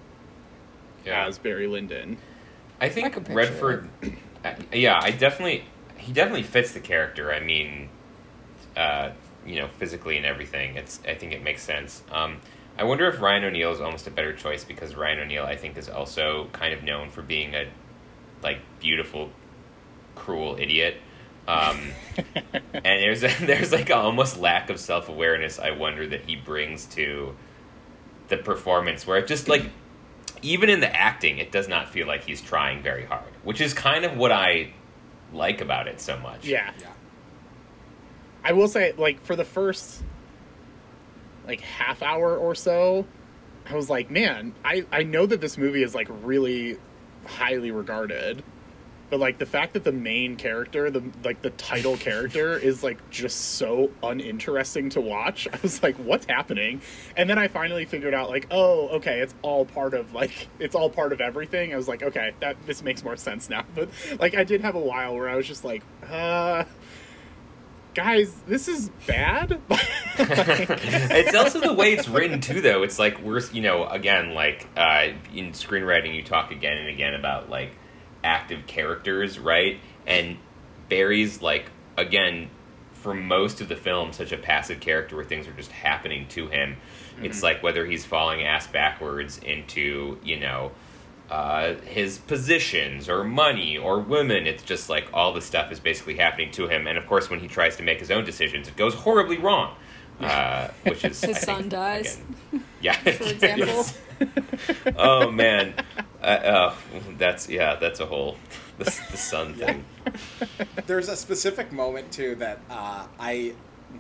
Speaker 2: yeah. as Barry Lyndon.
Speaker 4: I think I Redford. Uh, yeah, I definitely he definitely fits the character. I mean, uh, you know, physically and everything. It's I think it makes sense. Um, I wonder if Ryan O'Neal is almost a better choice because Ryan O'Neal I think is also kind of known for being a like beautiful, cruel idiot. Um, and there's a, there's like a almost lack of self awareness. I wonder that he brings to the performance, where it just like even in the acting, it does not feel like he's trying very hard, which is kind of what I like about it so much.
Speaker 2: Yeah. yeah. I will say, like for the first like half hour or so, I was like, man, I I know that this movie is like really highly regarded but like the fact that the main character the like the title character is like just so uninteresting to watch i was like what's happening? And then i finally figured out like oh okay it's all part of like it's all part of everything. I was like okay that this makes more sense now. But like i did have a while where i was just like uh guys, this is bad.
Speaker 4: it's also the way it's written too, though. It's like we're, you know, again, like uh, in screenwriting, you talk again and again about like active characters, right? And Barry's like again for most of the film such a passive character where things are just happening to him. Mm-hmm. It's like whether he's falling ass backwards into, you know, uh, his positions or money or women. It's just like all the stuff is basically happening to him. And of course, when he tries to make his own decisions, it goes horribly wrong. Uh, which is
Speaker 3: his I son think, dies.
Speaker 4: Again, yeah,
Speaker 3: for example.
Speaker 4: oh man, uh, uh, that's yeah, that's a whole the, the son thing.
Speaker 1: There's a specific moment too that uh, I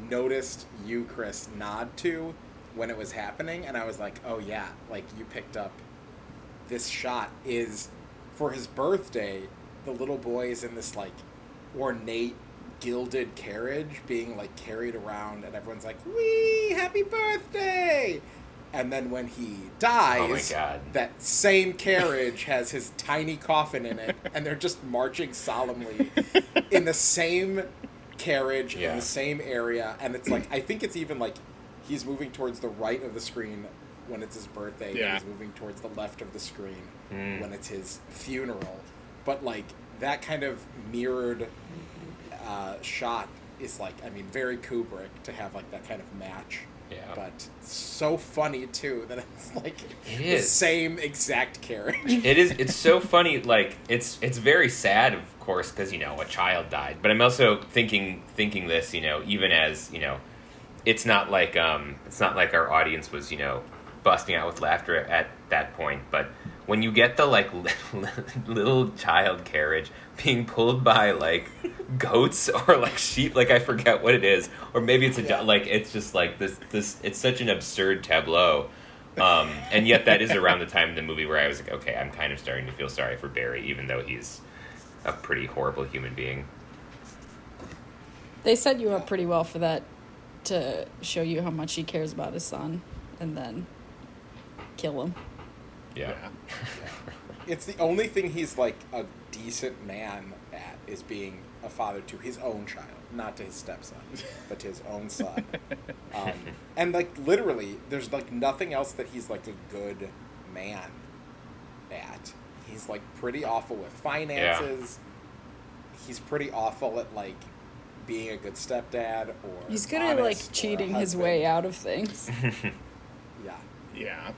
Speaker 1: noticed you, Chris, nod to when it was happening, and I was like, oh yeah, like you picked up. This shot is for his birthday. The little boy is in this like ornate gilded carriage being like carried around, and everyone's like, "Wee, happy birthday!" And then when he dies, oh
Speaker 4: God.
Speaker 1: that same carriage has his tiny coffin in it, and they're just marching solemnly in the same carriage in the same area, and it's like I think it's even like he's moving towards the right of the screen when it's his birthday,
Speaker 2: Yeah.
Speaker 1: he's moving towards the left of the screen
Speaker 4: Mm.
Speaker 1: when it's his funeral. But like that kind of mirrored uh, shot is like I mean very Kubrick to have like that kind of match.
Speaker 4: Yeah.
Speaker 1: But so funny too that it's like
Speaker 4: It
Speaker 1: the same exact carriage.
Speaker 4: it is it's so funny like it's it's very sad of course because you know a child died but i'm also thinking thinking this you know even as you know it's not like um it's not like our audience was you know busting out with laughter at that point but when you get the like little, child carriage being pulled by like goats or like sheep like i forget what it is or maybe it's a
Speaker 1: Yeah.
Speaker 4: like it's just like this this it's such an absurd tableau um, and yet that is around the time in the movie where I was like, okay, I'm kind of starting to feel sorry for Barry, even though he's a pretty horrible human being.
Speaker 3: They set you up pretty well for that to show you how much he cares about his son and then kill him.
Speaker 4: Yeah.
Speaker 1: it's the only thing he's like a decent man at is being a father to his own child, not to his stepson, but to his own son. Um, and like literally, there's like nothing else that he's like a good man at. He's like pretty awful with finances. He's pretty awful at like being a good stepdad or
Speaker 3: He's good at like
Speaker 1: honest or a
Speaker 3: cheating his way out of things.
Speaker 1: Yeah,
Speaker 2: Yeah.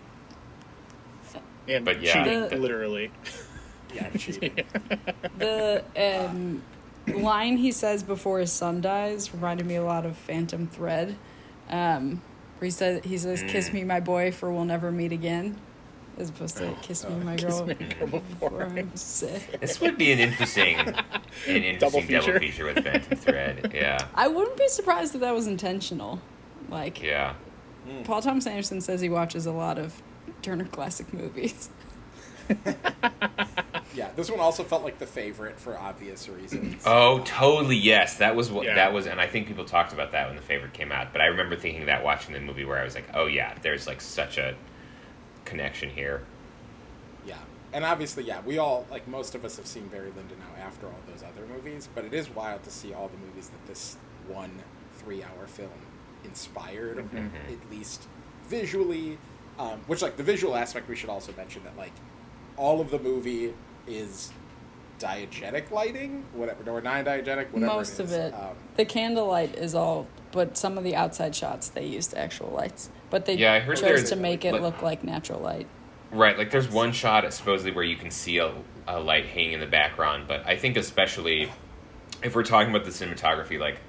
Speaker 2: And
Speaker 4: But yeah,
Speaker 2: cheating,
Speaker 3: The-
Speaker 2: literally.
Speaker 1: yeah, cheating.
Speaker 3: the um, line he says before his son dies reminded me a lot of Phantom Thread. Um, where he says he says, "Kiss
Speaker 4: Mm.
Speaker 3: me, my boy, for we'll never meet again," as opposed to "Kiss me, my
Speaker 2: Kiss
Speaker 3: girl,
Speaker 2: me, girl, before
Speaker 3: I'm sick."
Speaker 4: This would be an interesting, an interesting
Speaker 2: Double
Speaker 4: double
Speaker 2: feature.
Speaker 4: feature, with Phantom Thread. Yeah.
Speaker 3: I wouldn't be surprised if that was intentional. Like
Speaker 4: Yeah.
Speaker 3: Paul Thomas Anderson says, he watches a lot of Turner Classic movies.
Speaker 1: yeah, this one also felt like the favorite for obvious reasons.
Speaker 4: Oh, totally. Yes, that was what
Speaker 2: Yeah.
Speaker 4: that was, and I think people talked about that when the favorite came out. But I remember thinking that watching the movie, where I was like, "Oh yeah, there's like such a connection here."
Speaker 1: Yeah, and obviously, yeah, we all like most of us have seen Barry Lyndon now after all those other movies, but it is wild to see all the movies that this one three-hour film inspired,
Speaker 4: Mhm.
Speaker 1: at least visually. Um, which, like, the visual aspect, we should also mention that like all of the movie is diegetic lighting, whatever, or non-diegetic, whatever.
Speaker 3: Most
Speaker 1: it
Speaker 3: of it.
Speaker 1: Um,
Speaker 3: The candlelight is all, but some of the outside shots they used actual lights, but they
Speaker 4: Yeah, I heard
Speaker 3: chose to make it
Speaker 4: like-
Speaker 3: look like natural light.
Speaker 4: Right, like there's one shot supposedly where you can see a, a light hanging in the background, but I think especially if we're talking about the cinematography, like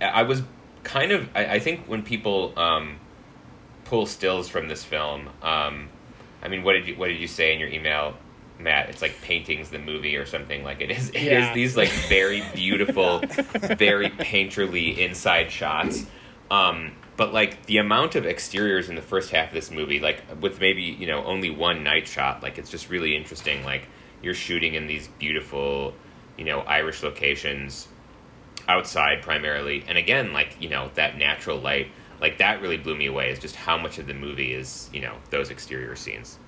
Speaker 4: I was kind of I, I think when people um, pull stills from this film, um, I mean, what did you what did you say in your email, Matt? It's like paintings the movie or something. Like it is it is
Speaker 2: Yeah.
Speaker 4: these like very beautiful, very painterly inside shots. Um, but like the amount of exteriors in the first half of this movie, like with maybe you know only one night shot, like it's just really interesting. Like you're shooting in these beautiful, you know, Irish locations, outside primarily, and again, like you know that natural light, like that really blew me away. Is just how much of the movie is you know those exterior scenes.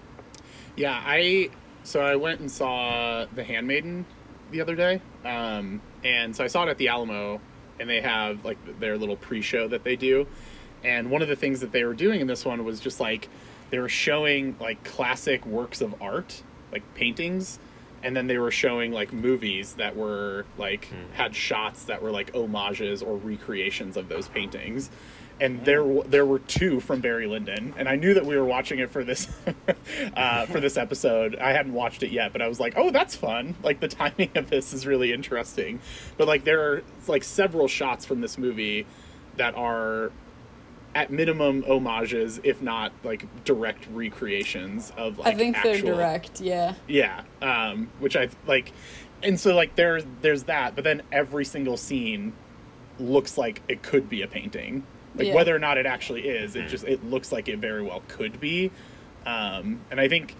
Speaker 2: Yeah, I so I went and saw The Handmaiden the other day, um, and so I saw it at the Alamo, and they have like their little pre-show that they do, and one of the things that they were doing in this one was just like they were showing like classic works of art, like paintings, and then they were showing like movies that were like had shots that were like homages or recreations of those paintings and there there were two from Barry Lyndon, and I knew that we were watching it for this uh, for this episode. I hadn't watched it yet, but I was like, "Oh, that's fun!" Like the timing of this is really interesting. But like there are like several shots from this movie that are at minimum homages, if not like direct recreations of like
Speaker 3: I think
Speaker 2: actual,
Speaker 3: they're direct, yeah.
Speaker 2: yeah, um, which I like, and so like there's there's that, but then every single scene looks like it could be a painting. Like
Speaker 3: Yeah.
Speaker 2: whether or not it actually is, it just it looks like it very well could be. Um, and I think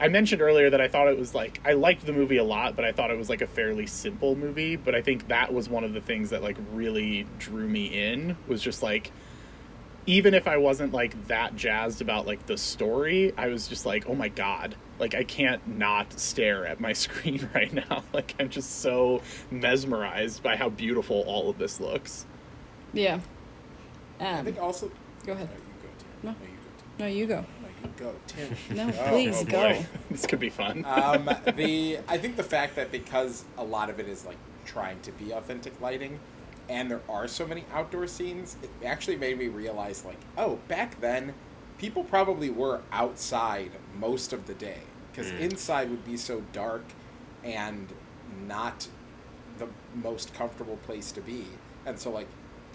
Speaker 2: I mentioned earlier that I thought it was like I liked the movie a lot, but I thought it was like a fairly simple movie. But I think that was one of the things that like really drew me in was just like even if I wasn't like that jazzed about like the story, I was just like, oh my god, like I can't not stare at my screen right now. Like I'm just so mesmerized by how beautiful all of this looks.
Speaker 3: Yeah.
Speaker 1: I
Speaker 3: Um,
Speaker 1: think also.
Speaker 3: go ahead.
Speaker 1: No,
Speaker 3: No.
Speaker 1: you go, Tim.
Speaker 3: No, you go.
Speaker 1: No, you go, Tim.
Speaker 3: No,
Speaker 1: Oh,
Speaker 3: please
Speaker 2: oh
Speaker 3: go.
Speaker 2: boy, this could be fun.
Speaker 1: um, the I think the fact that because a lot of it is like trying to be authentic lighting, and there are so many outdoor scenes, it actually made me realize like, oh, back then, people probably were outside most of the day because
Speaker 4: Mm.
Speaker 1: inside would be so dark and not the most comfortable place to be, and so like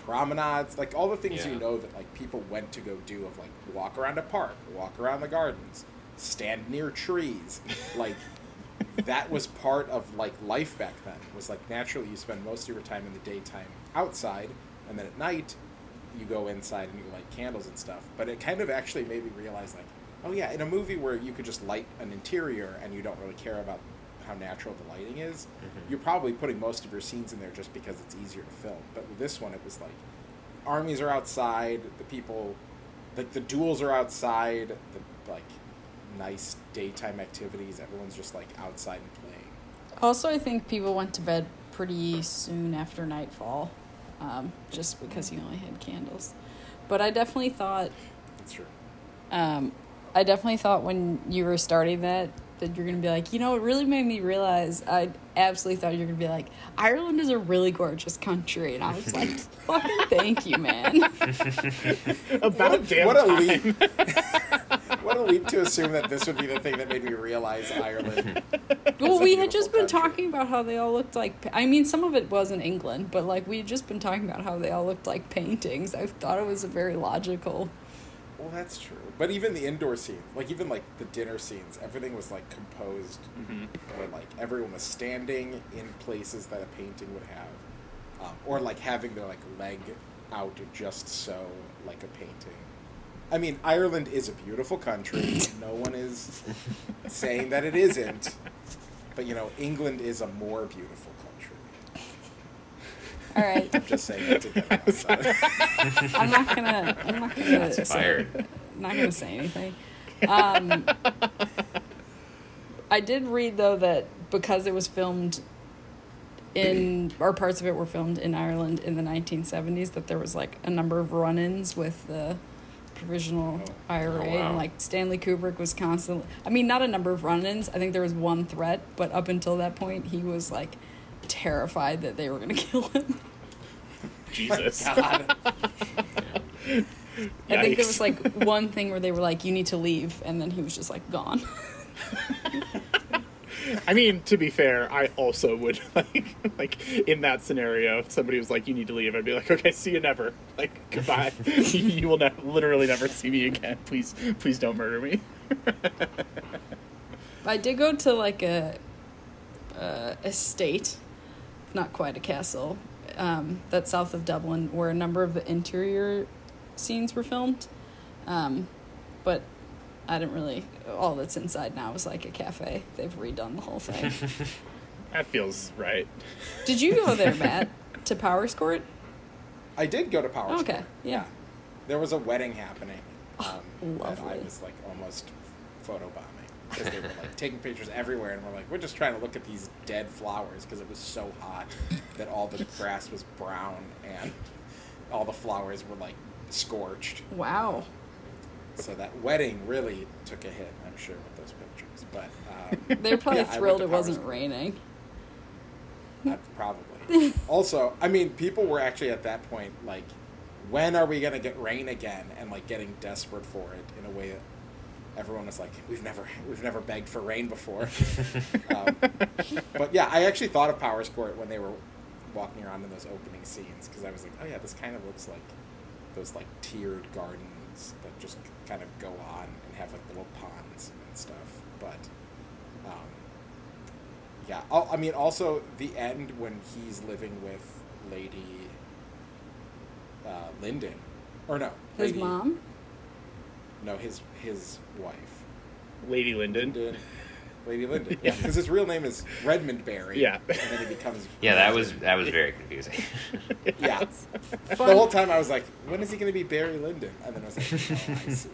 Speaker 1: promenades, like all the things
Speaker 4: Yeah.
Speaker 1: you know that like people went to go do of like walk around a park, walk around the gardens, stand near trees, like that was part of like life back then. Was like naturally you spend most of your time in the daytime outside, and then at night you go inside and you light candles and stuff. But it kind of actually made me realize like, oh yeah, in a movie where you could just light an interior and you don't really care about how natural the lighting is,
Speaker 4: Mhm.
Speaker 1: you're probably putting most of your scenes in there just because it's easier to film. But with this one, it was like armies are outside, the people, like the duels are outside, the like nice daytime activities. Everyone's just like outside and playing.
Speaker 3: Also, I think people went to bed pretty soon after nightfall, um, just because you only had candles. But I definitely thought,
Speaker 1: That's true.
Speaker 3: um, I definitely thought when you were starting that that you're gonna be like, you know, it really made me realize. I absolutely thought you were gonna be like, Ireland is a really gorgeous country, and I was like, fucking thank you, man.
Speaker 2: About
Speaker 1: what a,
Speaker 2: damn
Speaker 1: what a leap! what a leap to assume that this would be the thing that made me realize Ireland.
Speaker 3: Well, we had just been
Speaker 1: country.
Speaker 3: talking about how they all looked like. I mean, some of it was in England, but like we had just been talking about how they all looked like paintings. I thought it was a very logical.
Speaker 1: Well, that's true. But even the indoor scene, like even like the dinner scenes, everything was like composed
Speaker 2: Mhm.
Speaker 1: where like everyone was standing in places that a painting would have, um, or like having their like leg out just so like a painting. I mean, Ireland is a beautiful country. no one is saying that it isn't, but you know, England is a more beautiful country.
Speaker 3: All right,
Speaker 1: I'm just saying that to get outside.
Speaker 3: I'm not gonna. I'm not gonna.
Speaker 4: That's
Speaker 3: say,
Speaker 4: fired.
Speaker 3: Not gonna say anything. Um, I did read though that because it was filmed in or parts of it were filmed in Ireland in the 1970s, that there was like a number of run-ins with the provisional
Speaker 1: Oh.
Speaker 3: IRA,
Speaker 4: Oh, wow.
Speaker 3: and like Stanley Kubrick was constantly. I mean, not a number of run-ins. I think there was one threat, but up until that point, he was like terrified that they were gonna kill him.
Speaker 2: Jesus.
Speaker 1: God.
Speaker 3: I think there was like one thing where they were like, "You need to leave," and then he was just like gone.
Speaker 2: I mean, to be fair, I also would like like in that scenario, if somebody was like, "You need to leave," I'd be like, "Okay, see you never. Like, goodbye. you will ne- literally never see me again. Please, please don't murder me."
Speaker 3: I did go to like a, a estate, not quite a castle, um, that's south of Dublin, where a number of the interior scenes were filmed. Um, but I didn't really. All that's inside now is like a cafe. They've redone the whole thing.
Speaker 2: That feels right.
Speaker 3: did you go there, Matt, to Powerscourt?
Speaker 1: I did go to Power
Speaker 3: Okay,
Speaker 1: Square.
Speaker 3: yeah.
Speaker 1: There was a wedding happening. Um, that I was like almost photobombing because they were like taking pictures everywhere, and we're like, we're just trying to look at these dead flowers because it was so hot that all the grass was brown and all the flowers were like scorched.
Speaker 3: Wow.
Speaker 1: So that wedding really took a hit, I'm sure, with those pictures. But um,
Speaker 3: they're probably
Speaker 1: yeah,
Speaker 3: thrilled it wasn't
Speaker 1: Square.
Speaker 3: raining.
Speaker 1: Uh, probably. also, I mean, people were actually at that point like, when are we gonna get rain again? And like getting desperate for it in a way that everyone was like, we've never we've never begged for rain before. um, but yeah, I actually thought of Powerscourt when they were walking around in those opening scenes because I was like, oh yeah, this kind of looks like those like tiered gardens that just kind of go on and have like little ponds and stuff. But um, yeah, oh, I mean, also the end when he's living with Lady uh, Lyndon or no,
Speaker 3: His
Speaker 1: Lady-
Speaker 3: mom?
Speaker 1: No, his his wife.
Speaker 2: Lady Lyndon.
Speaker 1: Lyndon. Lady Lyndon.
Speaker 2: Yeah.
Speaker 1: Because his real name is Redmond Barry.
Speaker 2: Yeah.
Speaker 1: And then he becomes.
Speaker 4: Yeah, that was that was very confusing.
Speaker 1: Yeah.
Speaker 3: Fun,
Speaker 1: The whole time I was like, when is he going to be Barry Lyndon? And then I was like, oh, I see.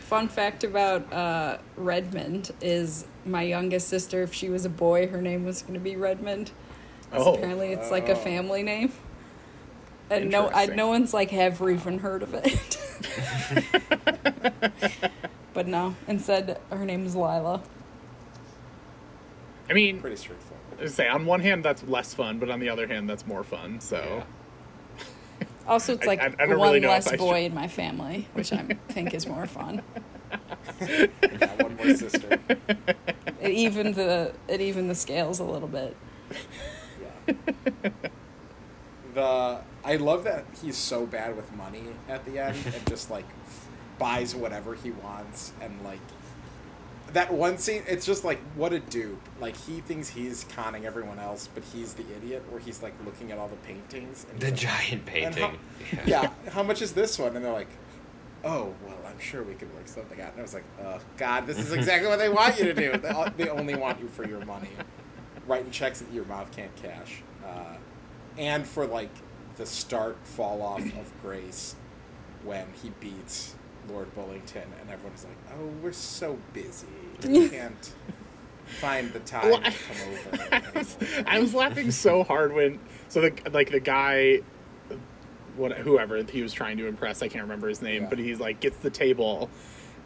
Speaker 3: fun fact about uh, Redmond is my youngest sister, if she was a boy, her name was going to be Redmond.
Speaker 2: Oh.
Speaker 3: apparently it's like a
Speaker 1: Oh.
Speaker 3: family name. And no, I, no one's like ever even heard of it. but no, instead her name is Lila.
Speaker 2: I mean,
Speaker 1: Pretty straightforward.
Speaker 2: I say on one hand that's less fun, but on the other hand that's more fun. So
Speaker 3: Also, it's like
Speaker 2: I- I don't
Speaker 3: one
Speaker 2: really know
Speaker 3: less boy
Speaker 2: should-
Speaker 3: in my family, which I think is more fun.
Speaker 1: Yeah, one more sister.
Speaker 3: It even the it even the scales a little bit.
Speaker 1: Yeah. The I love that he's so bad with money at the end and just like buys whatever he wants and like that one scene it's just like what a dupe. Like he thinks he's conning everyone else but he's the idiot where he's like looking at all the paintings and
Speaker 4: the
Speaker 1: like,
Speaker 4: giant
Speaker 1: "And
Speaker 4: painting.
Speaker 1: how, yeah. How much is this one? And they're like oh well i'm sure we could work something out. And i was like oh god this is exactly what they want you to do. They, they only want you for your money. Writing checks that your mouth can't cash. Uh, and for like the start fall off of grace when he beats lord Bullingdon and everyone's like oh we're so busy we can't find the time
Speaker 2: Well,
Speaker 1: to come over anymore."
Speaker 2: I was laughing so hard when so the like the guy what whoever he was trying to impress, I can't remember his name,
Speaker 1: Yeah.
Speaker 2: but he's like gets the table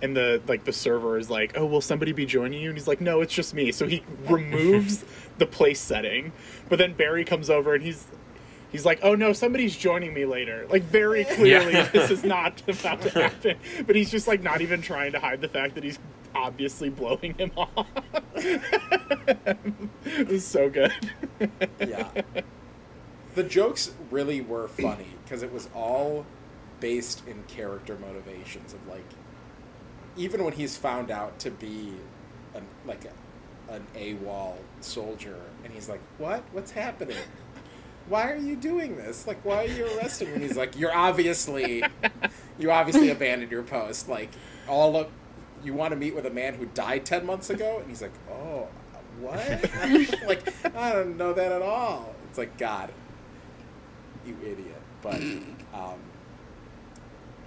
Speaker 2: and the like the server is like, "Oh, will somebody be joining you?" And he's like, "No, it's just me." So he removes the place setting. But then Barry comes over and he's he's like, "Oh no, somebody's joining me later." Like very clearly
Speaker 4: Yeah.
Speaker 2: this is not about to happen. But he's just like not even trying to hide the fact that he's obviously blowing him off. it was so good.
Speaker 1: yeah. The jokes really were funny because it was all based in character motivations of like, even when he's found out to be an like a, an AWOL soldier, and he's like, "What? What's happening? Why are you doing this? Like, why are you arresting me?" And he's like, "You're obviously, you obviously abandoned your post. Like, all of you want to meet with a man who died ten months ago." And he's like, "Oh, what? like, I don't know that at all." It's like, God, you idiot. But, um,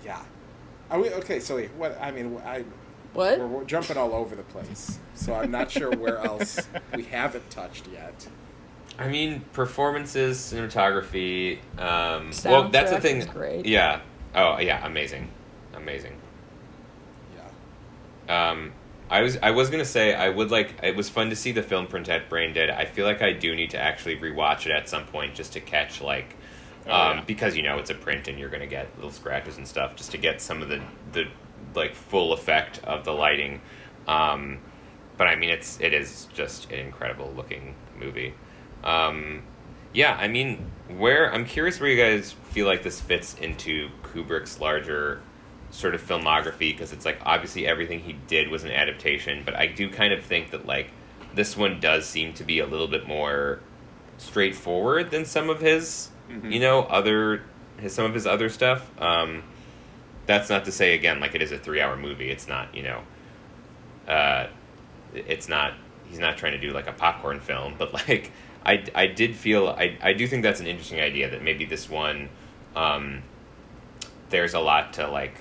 Speaker 1: yeah. Are we okay? So wait, what? I mean, I
Speaker 3: What?
Speaker 1: we're, we're jumping all over the place, so I'm not sure where else we haven't touched yet.
Speaker 4: I mean, performances, cinematography. Um, well, that's the thing.
Speaker 3: great.
Speaker 4: Yeah. Oh, yeah. Amazing. Amazing.
Speaker 1: Yeah.
Speaker 4: Um, I was I was gonna say I would like it was fun to see the film print at Brain Dead. I feel like I do need to actually rewatch it at some point just to catch like um,
Speaker 2: Oh, yeah.
Speaker 4: because you know it's a print and you're gonna get little scratches and stuff just to get some of the the like full effect of the lighting. Um, but I mean it's it is just an incredible looking movie. Um, yeah, I mean where I'm curious where you guys feel like this fits into Kubrick's larger sort of filmography because it's like obviously everything he did was an adaptation, but I do kind of think that like this one does seem to be a little bit more straightforward than some of his, you know, other his some of his other stuff. Um, that's not to say again like it is a three hour movie. It's not you know, uh, it's not he's not trying to do like a popcorn film, but like I I did feel I I do think that's an interesting idea that maybe this one. Um, there's a lot to like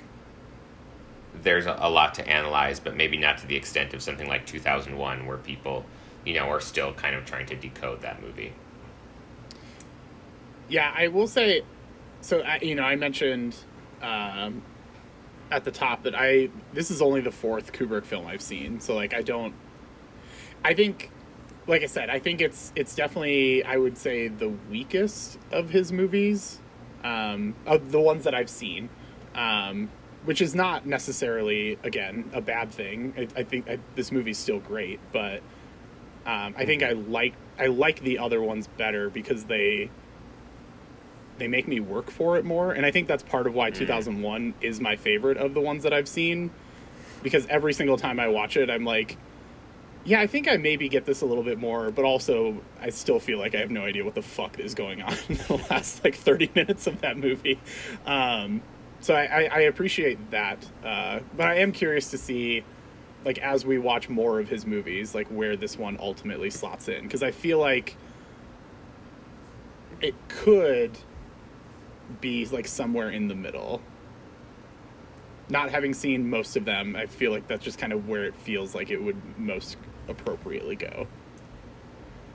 Speaker 4: there's a, a lot to analyze but maybe not to the extent of something like 2001 where people you know are still kind of trying to decode that movie
Speaker 2: Yeah, I will say. So I, you know, I mentioned um, at the top that I this is only the fourth Kubrick film I've seen. So like, I don't. I think, like I said, I think it's it's definitely I would say the weakest of his movies, um, of the ones that I've seen, um, which is not necessarily again a bad thing. I, I think I, this movie's still great, but um, I think I like I like the other ones better because they they make me work for it more. And i think that's part of why 2001 is my favorite of the ones that i've seen. Because every single time i watch it i'm like yeah i think i maybe get this a little bit more but also i still feel like i have no idea what the fuck is going on in the last like 30 minutes of that movie um, So I, I, I appreciate that, uh, but I am curious to see, like, as we watch more of his movies, like where this one ultimately slots in, because I feel like it could be like somewhere in the middle. Not having seen most of them, I feel like that's just kind of where it feels like it would most appropriately go.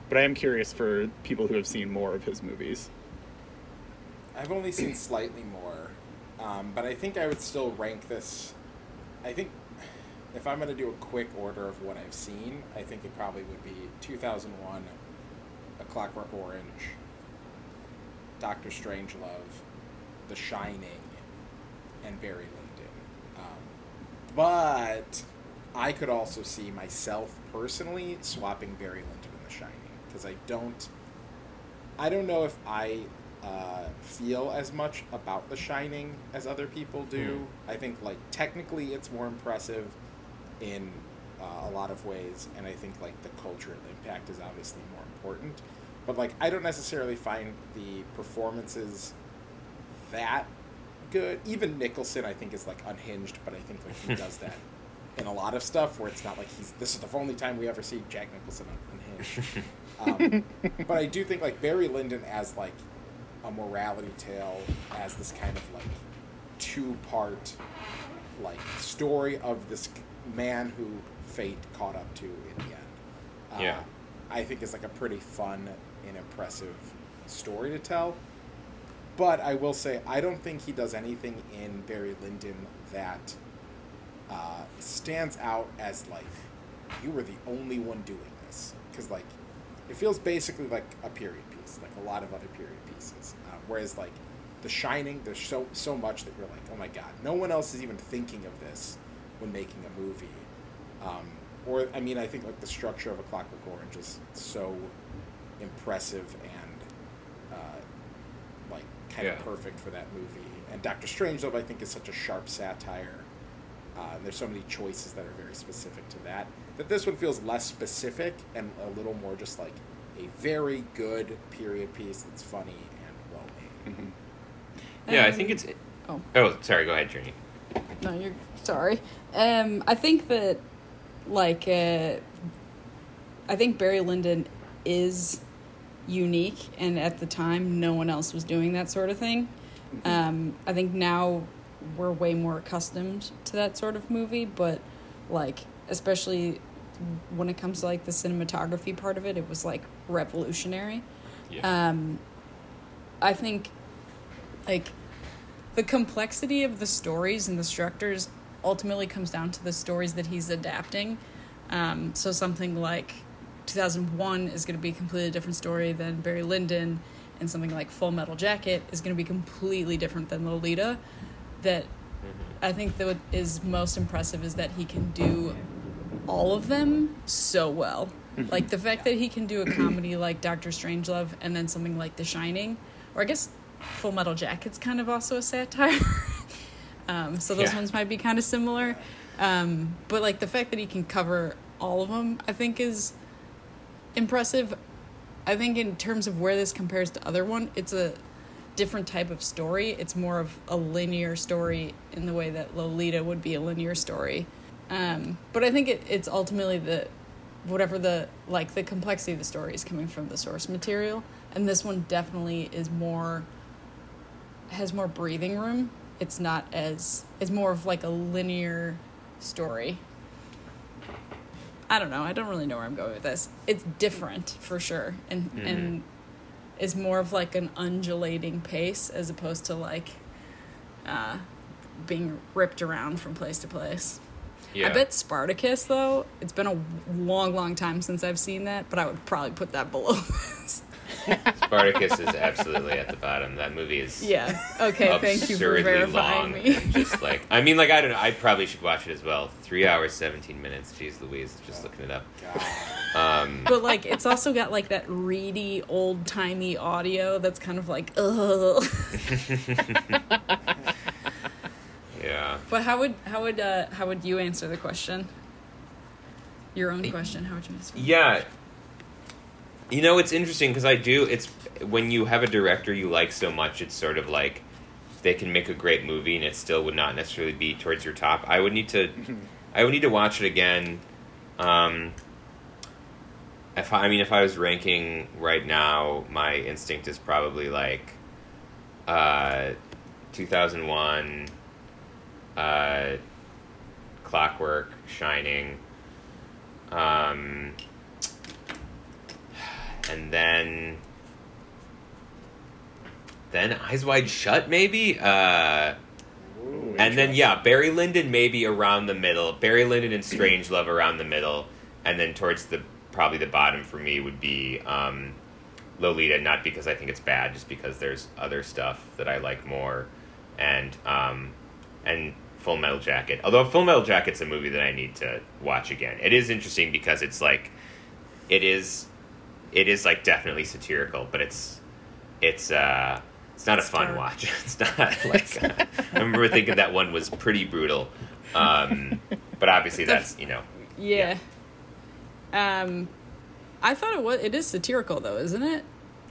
Speaker 2: But I am curious for people who have seen more of his movies.
Speaker 1: I've only seen slightly more, um, but I think I would still rank this. I think if I'm going to do a quick order of what I've seen, I think it probably would be 2001, A Clockwork Orange, Doctor Strangelove, The Shining, and Barry Lyndon. Um, but I could also see myself personally swapping Barry Lyndon and The Shining because I don't. I don't know if I uh, feel as much about The Shining as other people do. I think like technically it's more impressive in uh, a lot of ways, and I think like the cultural impact is obviously more important. But like I don't necessarily find the performances that good. Even Nicholson, I think, is like unhinged, but I think like he does that in a lot of stuff where it's not like he's. This is the only time we ever see Jack Nicholson unhinged. um, but I do think like Barry Lyndon as like a morality tale, as this kind of like two part like story of this man who fate caught up to in the end. Uh,
Speaker 4: Yeah.
Speaker 1: I think is like a pretty fun and impressive story to tell. But I will say, I don't think he does anything in Barry Lyndon that uh, stands out as like you were the only one doing this. Because like it feels basically like a period piece, like a lot of other period pieces. Uh, whereas like The Shining, there's so so much that you're like, oh my god, no one else is even thinking of this when making a movie. Um, or I mean, I think like the structure of A Clockwork Orange is so impressive and uh, like kind
Speaker 4: Yeah.
Speaker 1: of perfect for that movie. And Doctor Strangelove, I think, is such a sharp satire. Uh, and there's so many choices that are very specific to that. That this one feels less specific and a little more just like a very good period piece that's funny and well made.
Speaker 4: Yeah, I think
Speaker 3: Um,
Speaker 4: it's.
Speaker 3: Oh.
Speaker 4: Oh, sorry. Go ahead, Tierney.
Speaker 3: No, you're sorry. Um, I think that, like, uh, I think Barry Lyndon is unique, and at the time, no one else was doing that sort of thing. Um, I think now we're way more accustomed to that sort of movie, but like, especially when it comes to like the cinematography part of it, it was like revolutionary.
Speaker 4: Yeah.
Speaker 3: Um, I think, like, the complexity of the stories and the structures ultimately comes down to the stories that he's adapting. Um, so something like 2001 is going to be a completely different story than Barry Lyndon, and something like Full Metal Jacket is going to be completely different than Lolita. That I think that what is most impressive is that he can do all of them so well. Like the fact that he can do a comedy like Doctor Strangelove and then something like The Shining, or I guess Full Metal Jacket's kind of also a satire. um, so those
Speaker 4: Yeah.
Speaker 3: ones might be kind of similar. Um, but like the fact that he can cover all of them, I think is impressive. I think in terms of where this compares to other one, it's a different type of story. It's more of a linear story in the way that Lolita would be a linear story. Um, but I think it, it's ultimately the whatever the like the complexity of the story is coming from the source material, and this one definitely is more has more breathing room. It's not as it's more of like a linear story. I don't know. I don't really know where I'm going with this. It's different for sure, and
Speaker 4: Mhm.
Speaker 3: and is more of like an undulating pace as opposed to like uh, being ripped around from place to place.
Speaker 4: yeah.
Speaker 3: I bet Spartacus though. It's been a long, long time since I've seen that, but I would probably put that below this.
Speaker 4: Spartacus is absolutely at the bottom. That movie is.
Speaker 3: yeah. Okay. Thank you for verifying
Speaker 4: long
Speaker 3: me.
Speaker 4: just like I mean, like I don't know. I probably should watch it as well. Three hours, seventeen minutes. Jeez, Louise, just looking it up. Um,
Speaker 3: but like, it's also got like that reedy, old timey audio that's kind of like, ugh.
Speaker 4: yeah.
Speaker 3: but how would how would uh, how would you answer the question? Your own question. How would you answer?
Speaker 4: Yeah. You know, it's interesting because I do. It's when you have a director you like so much, it's sort of like they can make a great movie and it still would not necessarily be towards your top. I would need to, I would need to watch it again. Um, if I, I mean, if I was ranking right now, my instinct is probably like, uh, two thousand one, uh, Clockwork, Shining, um, and then then Eyes Wide Shut, maybe. Uh,
Speaker 2: Ooh,
Speaker 4: and then yeah, Barry Lyndon maybe around the middle. Barry Lyndon and Strangelove around the middle, and then towards the probably the bottom for me would be um, Lolita. Not because I think it's bad, just because there's other stuff that I like more, and um, and Full Metal Jacket. Although Full Metal Jacket's a movie that I need to watch again. It is interesting because it's like, it is, it is like definitely satirical, but it's, it's uh, it's not a fun
Speaker 3: dark.
Speaker 4: watch. It's not like uh, I remember thinking that one was pretty brutal, um, but obviously that's you know
Speaker 3: Yeah. Um, I thought it was. It is satirical though, isn't it?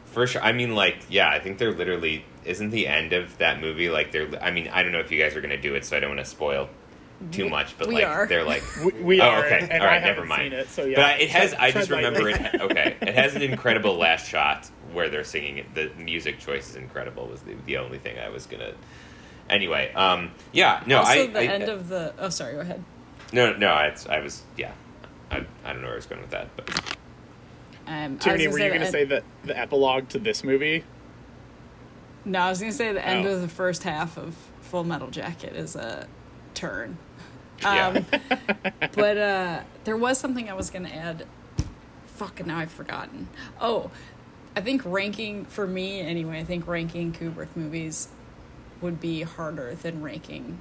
Speaker 4: For sure. I mean, like, yeah, I think they're literally. Isn't the end of that movie like they're? I mean, I don't know if you guys are going to do it, so I don't want to spoil too
Speaker 3: We-
Speaker 4: much. But
Speaker 3: we
Speaker 4: like,
Speaker 3: are.
Speaker 4: they're like.
Speaker 2: We, we
Speaker 4: Oh,
Speaker 2: are.
Speaker 4: okay. All right,
Speaker 2: I
Speaker 4: never mind.
Speaker 2: Seen it, so yeah.
Speaker 4: But I, it has.
Speaker 2: Tread-
Speaker 4: I just remember it. Okay, it has an incredible last shot where they're singing it. The music choice is incredible. Was the, the only thing I was gonna. Anyway, um, yeah, no,
Speaker 3: also,
Speaker 4: I.
Speaker 3: the
Speaker 4: I-
Speaker 3: end of the. Oh, sorry. Go ahead.
Speaker 4: No, no, I, I was. Yeah, I, I don't know where I was going with that, but
Speaker 3: Um,
Speaker 2: Tierney, were you going to say that the epilogue to this movie?
Speaker 3: No, I was gonna say the end
Speaker 2: Oh.
Speaker 3: of the first half of Full Metal Jacket is a turn.
Speaker 4: Yeah.
Speaker 3: Um, but uh, there was something I was gonna add. Fuck, now I've forgotten. Oh, I think ranking for me anyway. I think ranking Kubrick movies would be harder than ranking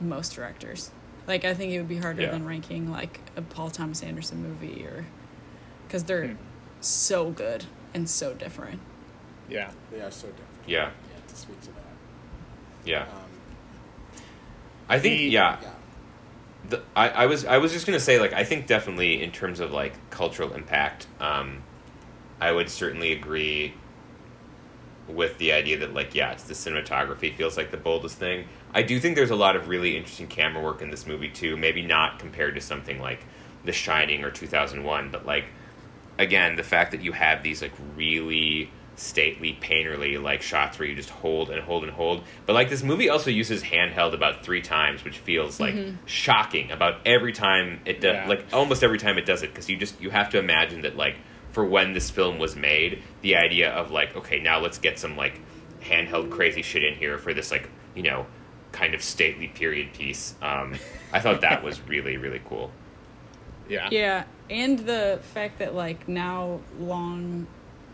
Speaker 3: most directors. Like I think it would be harder
Speaker 4: Yeah.
Speaker 3: than ranking like a Paul Thomas Anderson movie or because they're
Speaker 2: Hmm.
Speaker 3: so good and so different.
Speaker 2: Yeah.
Speaker 1: They are so different.
Speaker 4: yeah,
Speaker 1: Yeah, to speak to that.
Speaker 4: yeah.
Speaker 1: Um,
Speaker 4: I think
Speaker 2: The-
Speaker 4: yeah.
Speaker 1: yeah.
Speaker 4: The, I, I was I was just gonna say like I think definitely in terms of like cultural impact, um, I would certainly agree with the idea that like yeah, it's the cinematography feels like the boldest thing. I do think there's a lot of really interesting camera work in this movie too. Maybe not compared to something like The Shining or 2001, but like again the fact that you have these like really stately painterly like shots where you just hold and hold and hold but like this movie also uses handheld about three times which feels like shocking about every time it does
Speaker 2: Yeah.
Speaker 4: like almost every time it does it because you just you have to imagine that like for when this film was made the idea of like okay now let's get some like handheld crazy shit in here for this like you know kind of stately period piece um i thought that was really really cool
Speaker 2: Yeah.
Speaker 3: Yeah, and the fact that like now long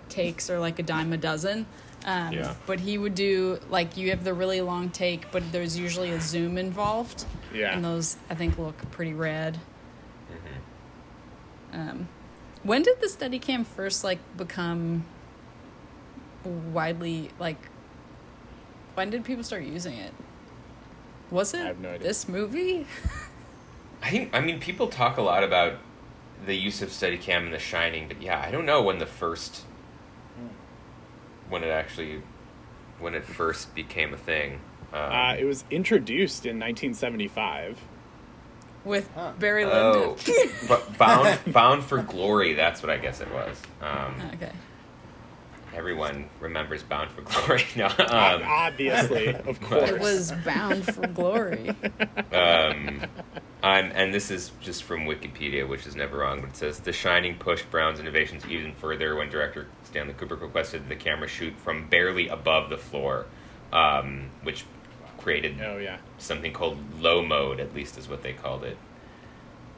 Speaker 3: takes are like a dime a dozen. Um,
Speaker 4: Yeah.
Speaker 3: But he would do like you have the really long take, but there's usually a zoom involved.
Speaker 2: Yeah.
Speaker 3: And those I think look pretty rad.
Speaker 4: Mm-hmm.
Speaker 3: Um, when did the Steadicam first like become widely like? When did people start using it? Was it
Speaker 2: no
Speaker 3: this movie?
Speaker 4: I think I mean people talk a lot about the use of Steadicam in The Shining, but yeah, I don't know when the first when it actually when it first became a thing. Um,
Speaker 2: Uh, it was introduced in 1975.
Speaker 3: With
Speaker 1: Huh.
Speaker 3: Barry Lyndon.
Speaker 4: oh, but bound bound for glory. That's what I guess it was. Um,
Speaker 3: okay.
Speaker 4: everyone remembers Bound for Glory. no, um,
Speaker 2: Obviously, of course.
Speaker 3: It was bound for glory.
Speaker 4: um, I'm, and this is just from Wikipedia, which is never wrong, but it says The Shining pushed Brown's innovations even further when director Stanley Kubrick requested the camera shoot from barely above the floor, um, which created
Speaker 2: Oh yeah.
Speaker 4: something called low mode, at least is what they called it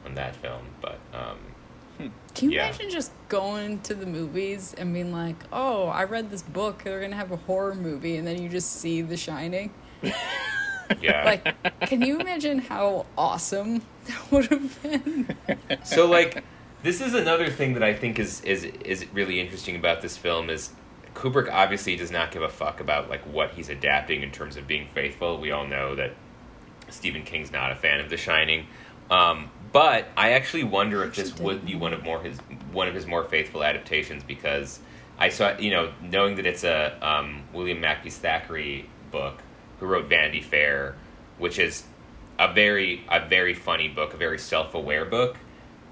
Speaker 4: on that film. But um,
Speaker 3: Can you
Speaker 4: Yeah.
Speaker 3: imagine just going to the movies and being like, "Oh, I read this book. They're gonna have a horror movie," and then you just see The Shining.
Speaker 4: yeah,
Speaker 3: Like, can you imagine how awesome that would have been?
Speaker 4: so like this is another thing that I think is is is really interesting about this film is Kubrick obviously does not give a fuck about like what he's adapting in terms of being faithful. We all know that Stephen King's not a fan of The Shining. Um, but I actually wonder if this would be one of more his one of his more faithful adaptations because I saw you know knowing that it's a um, William Makepeace Thackeray book, who wrote Vanity Fair, which is a very a very funny book, a very self aware book,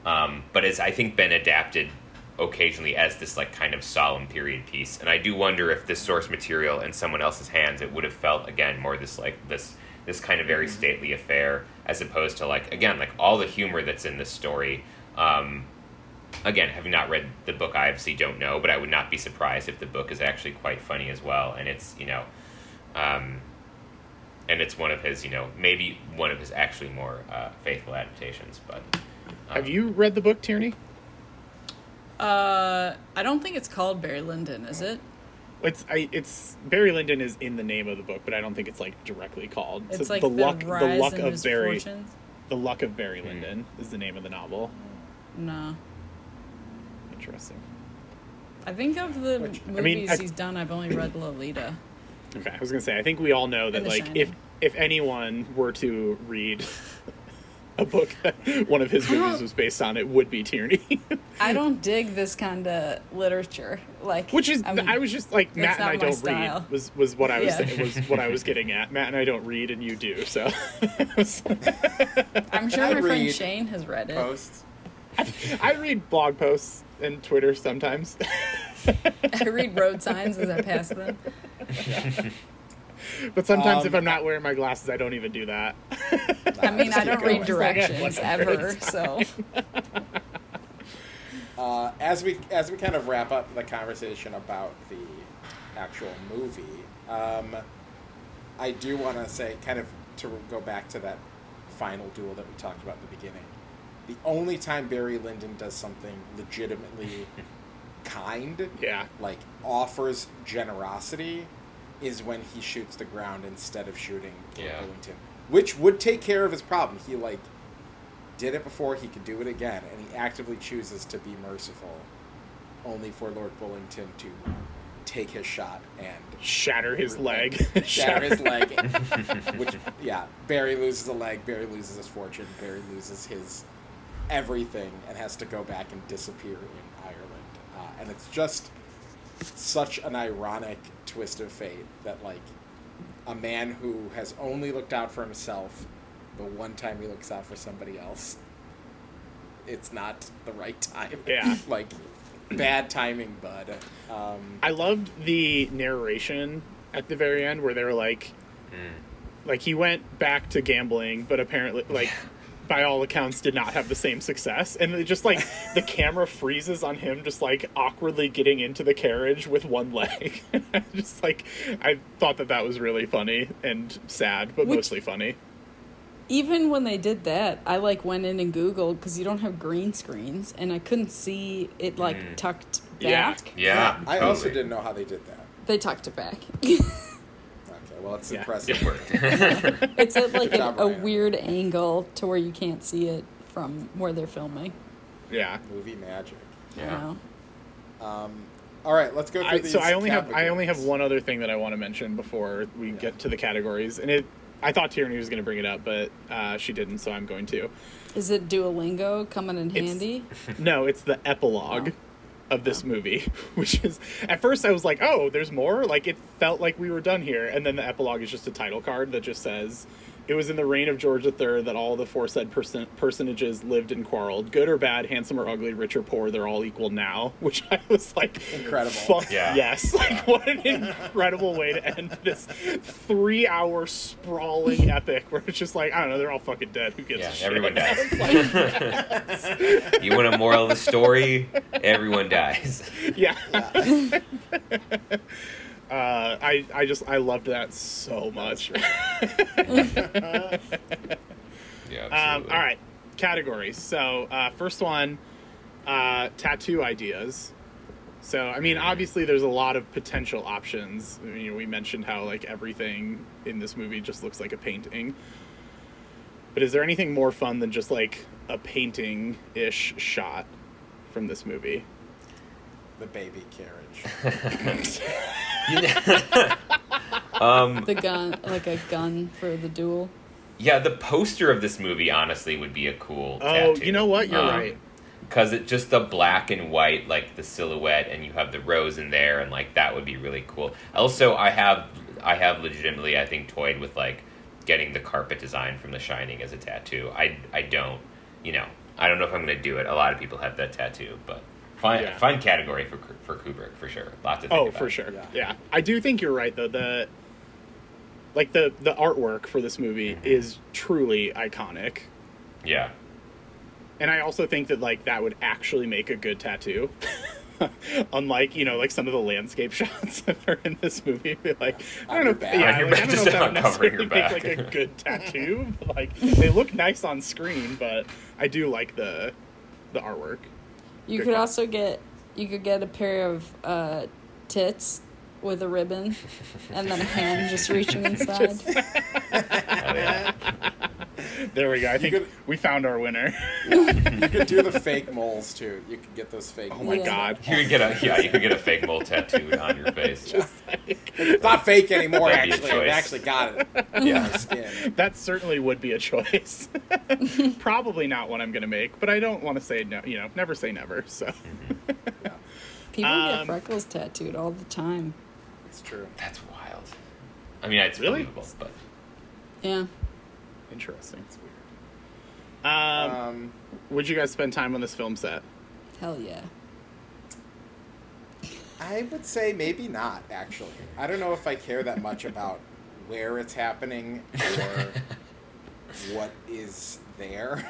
Speaker 4: um, but has I think been adapted occasionally as this like kind of solemn period piece. And I do wonder if this source material in someone else's hands, it would have felt again more this like this this kind of very stately affair as opposed to like again like all the humor that's in this story. Um, again, having not read the book, I obviously don't know, but I would not be surprised if the book is actually quite funny as well. And it's you know, um, and it's one of his you know maybe one of his actually more uh, faithful adaptations. But
Speaker 2: Have you read the book, Tierney?
Speaker 3: Uh, I don't think it's called Barry Lyndon, is it?
Speaker 2: It's I, it's Barry Lyndon is in the name of the book, but I don't think it's like directly called.
Speaker 3: It's
Speaker 2: So
Speaker 3: like
Speaker 2: the
Speaker 3: the,
Speaker 2: luck
Speaker 3: rise
Speaker 2: the luck of Barry
Speaker 3: misfortunes.
Speaker 2: the luck of Barry Lyndon is the name of the novel.
Speaker 3: No,
Speaker 2: Interesting.
Speaker 3: I think of the
Speaker 1: Which-
Speaker 3: movies
Speaker 2: I mean, I-
Speaker 3: he's done. I've only read Lolita.
Speaker 2: Okay, I was gonna say I think we all know that like
Speaker 3: Shining.
Speaker 2: if if anyone were to read a book that one of his movies was based on, it would be Tierney.
Speaker 3: I don't dig this kind of literature. Like,
Speaker 2: Which is
Speaker 3: I, mean,
Speaker 2: I was just like Matt and I don't
Speaker 3: style.
Speaker 2: read was was what I was
Speaker 3: Yeah.
Speaker 2: saying, was what I was getting at. Matt and I don't read and you do, so
Speaker 3: I'm sure
Speaker 1: I
Speaker 3: my friend Shane has read it.
Speaker 1: Posts.
Speaker 2: I read blog posts and Twitter sometimes.
Speaker 3: I read road signs as I pass them.
Speaker 2: But sometimes
Speaker 1: Um,
Speaker 2: if I'm not wearing my glasses, I don't even do that.
Speaker 3: I mean, I don't read
Speaker 2: It's like, yeah,
Speaker 3: directions ever, so
Speaker 1: Uh, as we as we kind of wrap up the conversation about the actual movie, um, I do want to say, kind of to go back to that final duel that we talked about at the beginning. The only time Barry Lyndon does something legitimately kind,
Speaker 2: Yeah.
Speaker 1: like offers generosity, is when he shoots the ground instead of shooting
Speaker 4: Yeah.
Speaker 1: Bullingdon, which would take care of his problem. He like did it before, he could do it again, and he actively chooses to be merciful, only for Lord Bullingdon to take his shot and
Speaker 2: Shatter his leg.
Speaker 1: shatter his leg. which, yeah, Barry loses a leg, Barry loses his fortune, Barry loses his everything, and has to go back and disappear in Ireland. Uh, and it's just such an ironic twist of fate that, like, a man who has only looked out for himself, but one time he looks out for somebody else, it's not the right time.
Speaker 2: Yeah.
Speaker 1: like, bad timing, bud. Um,
Speaker 2: I loved the narration at the very end where they were like, like he went back to gambling, but apparently, like, by all accounts, did not have the same success. And it just like the camera freezes on him, just like awkwardly getting into the carriage with one leg. just like I thought that that was really funny and sad, but
Speaker 3: Which-
Speaker 2: mostly funny.
Speaker 3: even when they did that, I like went in and Googled because you don't have green screens, and I couldn't see it like
Speaker 4: Mm.
Speaker 3: tucked
Speaker 2: Yeah.
Speaker 3: back.
Speaker 4: yeah,
Speaker 1: I also didn't know how they did that.
Speaker 3: They tucked it back.
Speaker 1: Okay, well, it's
Speaker 2: Yeah.
Speaker 1: impressive.
Speaker 4: It worked.
Speaker 3: it's at like a, a weird angle to where you can't see it from where they're filming.
Speaker 2: Yeah.
Speaker 1: Movie magic.
Speaker 4: Yeah.
Speaker 1: Um, all right, let's go through
Speaker 2: I,
Speaker 1: these.
Speaker 2: so I only have I only have one other thing that I want to mention before we
Speaker 1: Yeah.
Speaker 2: get to the categories, and it I thought Tierney was going to bring it up, but uh, she didn't, so I'm going to.
Speaker 3: Is it Duolingo coming in
Speaker 2: It's-
Speaker 3: handy?
Speaker 2: No, it's the epilogue
Speaker 3: Oh.
Speaker 2: Of this movie, which is at first I was like, oh, there's more. Like it felt like we were done here, and then the epilogue is just a title card that just says. It was in the reign of George III that all the foresaid person- personages lived and quarreled. Good or bad, handsome or ugly, rich or poor, they're all equal now. Which I was like,
Speaker 1: Incredible.
Speaker 2: Fuck
Speaker 4: Yeah.
Speaker 2: yes! Like what an incredible way to end this three-hour sprawling epic, where it's just like I don't know, they're all fucking dead. Who gives
Speaker 4: Yeah,
Speaker 2: a shit?
Speaker 4: everyone dies.
Speaker 2: It's like,
Speaker 4: you want a moral of the story? Everyone dies.
Speaker 2: yeah. Uh, I I just I loved that so much.
Speaker 4: Yeah,
Speaker 2: um,
Speaker 4: absolutely.
Speaker 2: all right, categories. So uh, first one, uh, tattoo ideas. So I mean, obviously, there's a lot of potential options. I mean, you know, we mentioned how like everything in this movie just looks like a painting. But is there anything more fun than just like a painting-ish shot from this movie?
Speaker 1: the baby carriage.
Speaker 4: Um,
Speaker 3: The gun, like a gun for the duel.
Speaker 4: yeah, the poster of this movie honestly would be a cool.
Speaker 2: Oh,
Speaker 4: tattoo.
Speaker 2: you know what? You're
Speaker 4: Um,
Speaker 2: right.
Speaker 4: because it just the black and white, like the silhouette, and you have the rose in there, and like that would be really cool. Also, I have I have legitimately, I think, toyed with like getting the carpet design from The Shining as a tattoo. I I don't, you know, I don't know if I'm gonna do it. A lot of people have that tattoo, but fun
Speaker 2: Yeah.
Speaker 4: fun category for for Kubrick for sure. Lot to think
Speaker 2: Oh,
Speaker 4: about.
Speaker 2: for sure.
Speaker 1: Yeah.
Speaker 2: Yeah. I do think you're right though. The like the the artwork for this movie
Speaker 4: Mhm.
Speaker 2: is truly iconic.
Speaker 4: Yeah.
Speaker 2: And I also think that like that would actually make a good tattoo. Unlike, you know, like some of the landscape shots that are in this movie. Be Like I don't know
Speaker 1: your
Speaker 2: if, yeah, like, I don't know if that would necessarily make like a good tattoo. but, like they look nice on screen, but I do like the the artwork.
Speaker 3: You
Speaker 2: Good
Speaker 3: could
Speaker 2: call.
Speaker 3: also get you could get a pair of uh, tits with a ribbon and then a hand just reaching inside.
Speaker 4: Hell yeah.
Speaker 2: There we go. I think
Speaker 1: could-
Speaker 2: we found our winner.
Speaker 1: You could do the fake moles too. You could get those fake. Moles.
Speaker 2: Oh my
Speaker 3: Yeah.
Speaker 2: god.
Speaker 4: You could get a yeah, you could get a fake mole tattooed on your face.
Speaker 2: Just like,
Speaker 1: It's not fake anymore.
Speaker 4: That'd be a
Speaker 1: Actually, I actually got it.
Speaker 4: Yeah.
Speaker 2: that certainly would be a choice. Probably not one I'm going to make, but I don't want to say no. You know, never say never. So
Speaker 3: People
Speaker 2: Um,
Speaker 3: get freckles tattooed all the time.
Speaker 1: It's true.
Speaker 4: That's wild. I mean, it's
Speaker 2: Really?
Speaker 4: believable, but
Speaker 3: Yeah.
Speaker 2: Interesting.
Speaker 1: It's weird.
Speaker 2: Um,
Speaker 1: Um,
Speaker 2: would you guys spend time on this film set?
Speaker 3: Hell yeah.
Speaker 1: I would say maybe not. Actually, I don't know if I care that much about where it's happening or what is there.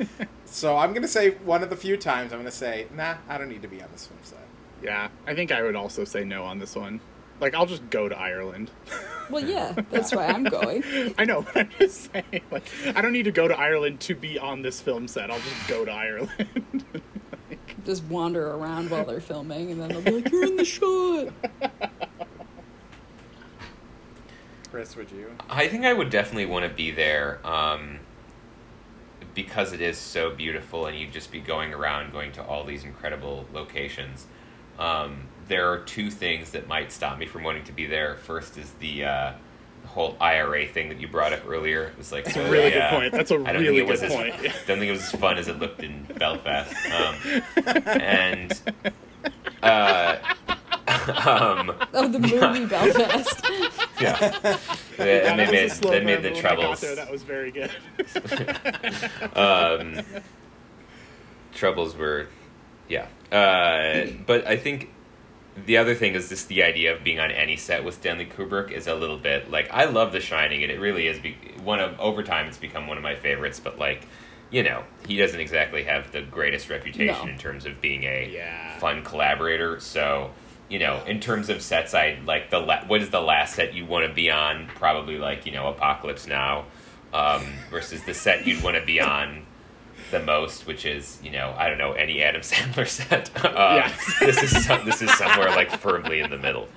Speaker 1: so I'm gonna say one of the few times I'm gonna say, nah, I don't need to be on this film set.
Speaker 2: Yeah, I think I would also say no on this one. Like, I'll just go to Ireland.
Speaker 3: Well, yeah, that's why I'm going.
Speaker 2: I know, but I'm just saying, like, I don't need to go to Ireland to be on this film set. I'll just go to Ireland.
Speaker 3: Just wander around while they're filming, and then they'll be like, "You're in the shot."
Speaker 1: Chris, would you?
Speaker 4: I think I would definitely want to be there um, because it is so beautiful, and you'd just be going around, going to all these incredible locations. Um, there are two things that might stop me from wanting to be there. First is the, uh, the whole IRA thing that you brought up earlier. It was like
Speaker 2: That's a really good point. That's a
Speaker 4: I don't
Speaker 2: really
Speaker 4: think it was
Speaker 2: good
Speaker 4: as,
Speaker 2: point.
Speaker 4: Don't think it was as fun as it looked in Belfast. Um, and uh, um,
Speaker 3: Oh, the movie Belfast.
Speaker 4: yeah,
Speaker 2: That
Speaker 4: and they made they made the
Speaker 2: but I got
Speaker 4: troubles.
Speaker 2: there, that was very good.
Speaker 4: um, troubles were, yeah. Uh, but I think the other thing is just the idea of being on any set with Stanley Kubrick is a little bit like I love The Shining, and it really is be- one of over time it's become one of my favorites. But like, you know, he doesn't exactly have the greatest reputation
Speaker 3: No.
Speaker 4: in terms of being a
Speaker 2: Yeah.
Speaker 4: fun collaborator. So. You know, in terms of sets, I like the la- what is the last set you want to be on? Probably like you know Apocalypse Now, um, versus the set you'd want to be on the most, which is you know I don't know any Adam Sandler set. Um,
Speaker 2: Yeah.
Speaker 4: this is some, this is somewhere like firmly in the middle.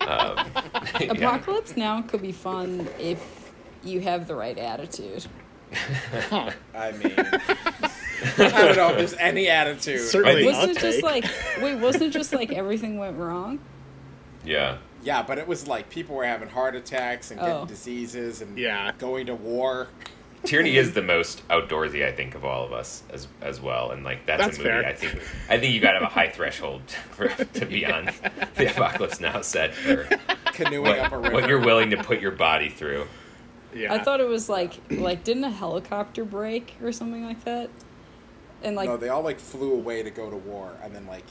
Speaker 4: Um, yeah.
Speaker 3: Apocalypse Now could be fun if you have the right attitude.
Speaker 2: Huh.
Speaker 1: I mean, I don't know if there's any attitude.
Speaker 2: Certainly
Speaker 3: Wasn't
Speaker 2: not
Speaker 3: it just like wait? Wasn't it just like everything went wrong?
Speaker 4: Yeah,
Speaker 1: Yeah, but it was like people were having heart attacks and getting
Speaker 3: Oh.
Speaker 1: diseases and
Speaker 2: Yeah.
Speaker 1: going to war.
Speaker 4: Tierney is the most outdoorsy I think of all of us as as well, and like that's,
Speaker 2: That's
Speaker 4: a movie
Speaker 2: fair.
Speaker 4: I think I think you got to have a high threshold for, to be on the Apocalypse Now set for
Speaker 1: Canoeing up a
Speaker 4: what,
Speaker 1: river.
Speaker 4: what you're willing to put your body through.
Speaker 2: Yeah.
Speaker 3: I thought it was like like didn't a helicopter break or something like that? And like
Speaker 1: no, they all like flew away to go to war, and then like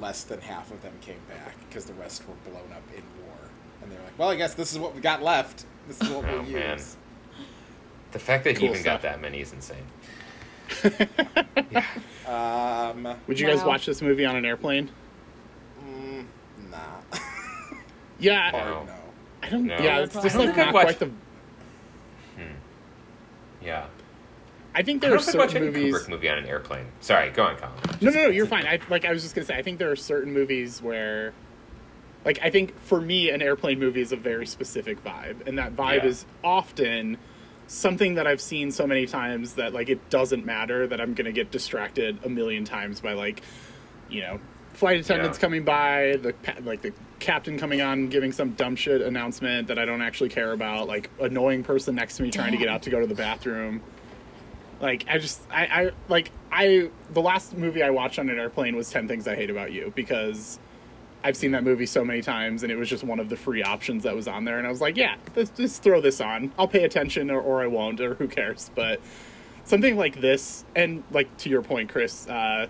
Speaker 1: less than half of them came back because the rest were blown up in war. And they're like, "Well, I guess this is what we got left. This is what
Speaker 4: Oh,
Speaker 1: we'll
Speaker 4: man.
Speaker 1: use."
Speaker 4: The fact that he even
Speaker 2: stuff.
Speaker 4: got that many is insane.
Speaker 1: Um,
Speaker 2: Would you guys watch this movie on an airplane?
Speaker 1: mm, nah.
Speaker 2: Yeah.
Speaker 4: No.
Speaker 1: Hard no.
Speaker 2: I don't.
Speaker 4: No.
Speaker 2: Yeah, it's
Speaker 3: I
Speaker 2: just
Speaker 3: don't
Speaker 2: like not
Speaker 4: watched-
Speaker 2: quite the.
Speaker 4: Yeah,
Speaker 2: I think
Speaker 4: I
Speaker 2: there
Speaker 4: don't
Speaker 2: are
Speaker 4: think I watch
Speaker 2: certain
Speaker 4: any
Speaker 2: movies.
Speaker 4: Kubrick movie on an airplane. Sorry, go on, Colin.
Speaker 2: No, no, no, you're fine. I like I was just gonna say. I think there are certain movies where, like, I think for me, an airplane movie is a very specific vibe, and that vibe
Speaker 4: Yeah.
Speaker 2: is often something that I've seen so many times that like it doesn't matter that I'm gonna get distracted a million times by like, you know, flight attendants
Speaker 4: Yeah.
Speaker 2: coming by, the like the captain coming on giving some dumb shit announcement that I don't actually care about, like annoying person next to me trying to get out to go to the bathroom. Like I just I, I like I the last movie I watched on an airplane was Ten Things I Hate About You because I've seen that movie so many times and it was just one of the free options that was on there and I was like, yeah, let's just throw this on. I'll pay attention or, or I won't or who cares. But something like this and like to your point, Chris, uh,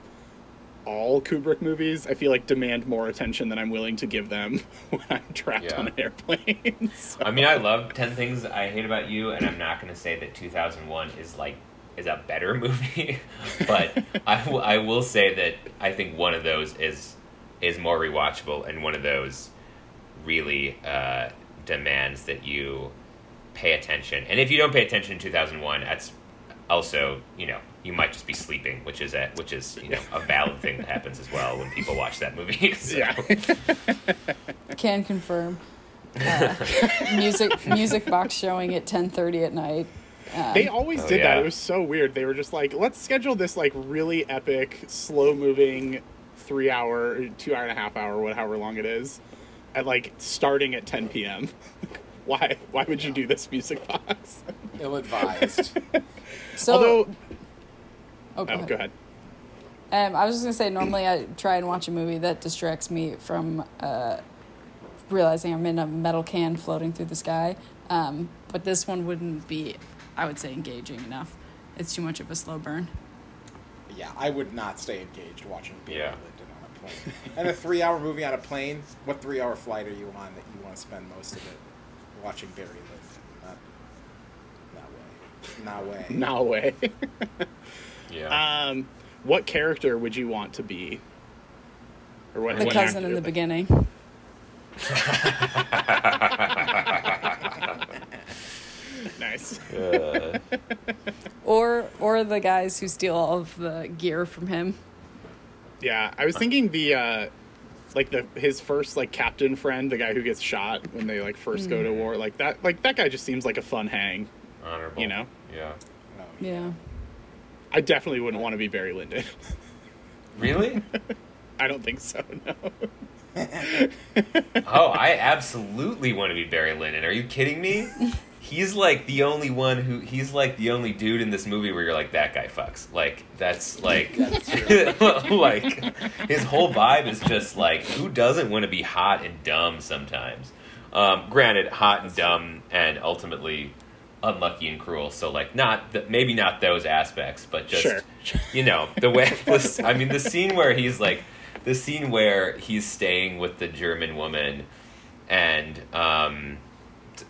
Speaker 2: all Kubrick movies I feel like demand more attention than I'm willing to give them when I'm trapped
Speaker 4: Yeah.
Speaker 2: on an airplane. So-
Speaker 4: I mean, I love Ten Things I Hate About You, and I'm not going to say that 2001 is like is a better movie, but I, w- I will say that I think one of those is is more rewatchable, and one of those really uh, demands that you pay attention. And if you don't pay attention in 2001, that's also you know you might just be sleeping, which is a which is you know a valid thing that happens as well when people watch that movie. So-
Speaker 2: yeah.
Speaker 3: Can confirm. Uh, music music box showing at ten thirty at night. Um,
Speaker 2: They always
Speaker 4: Oh,
Speaker 2: did that. It was so weird. They were just like, let's schedule this like really epic, slow moving, three hour, two hour and a half hour, whatever long it is, at like starting at 10 p.m. why? Why would you do this music box?
Speaker 1: Ill advised.
Speaker 3: so,
Speaker 2: Although,
Speaker 3: oh, go
Speaker 2: oh,
Speaker 3: ahead.
Speaker 2: go ahead.
Speaker 3: Um, I was just gonna say, normally I try and watch a movie that distracts me from uh, realizing I'm in a metal can floating through the sky. Um, but this one wouldn't be, I would say, engaging enough. It's too much of a slow burn.
Speaker 1: Yeah, I would not stay engaged watching Barry
Speaker 4: Yeah.
Speaker 1: Lyndon on a plane. and a three-hour movie on a plane. What three-hour flight are you on that you want to spend most of it watching Barry Lyndon? Not, not way. Not way.
Speaker 2: No way.
Speaker 4: yeah.
Speaker 2: um, what character would you want to be? Or what,
Speaker 3: The
Speaker 2: what
Speaker 3: cousin in the beginning.
Speaker 2: Nice.
Speaker 4: Uh,
Speaker 3: Or or the guys who steal all of the gear from him.
Speaker 2: Yeah, I was thinking the uh like the his first like captain friend, the guy who gets shot when they like first go to war, like that like that guy just seems like a fun hang.
Speaker 4: honorable.
Speaker 2: You know?
Speaker 4: Yeah.
Speaker 1: No.
Speaker 3: Yeah.
Speaker 2: I definitely wouldn't want to be Barry Lyndon.
Speaker 4: Really?
Speaker 2: I don't think so, no.
Speaker 4: Oh, I absolutely want to be Barry Lyndon. Are you kidding me? He's like the only one who he's like the only dude in this movie where you're like that guy fucks. Like that's like like his whole vibe is just like who doesn't want to be hot and dumb sometimes. Um, granted, hot and dumb and ultimately unlucky and cruel. So like not the, maybe not those aspects, but just
Speaker 2: Sure.
Speaker 4: you know the way this, I mean the scene where he's like the scene where he's staying with the German woman and um t-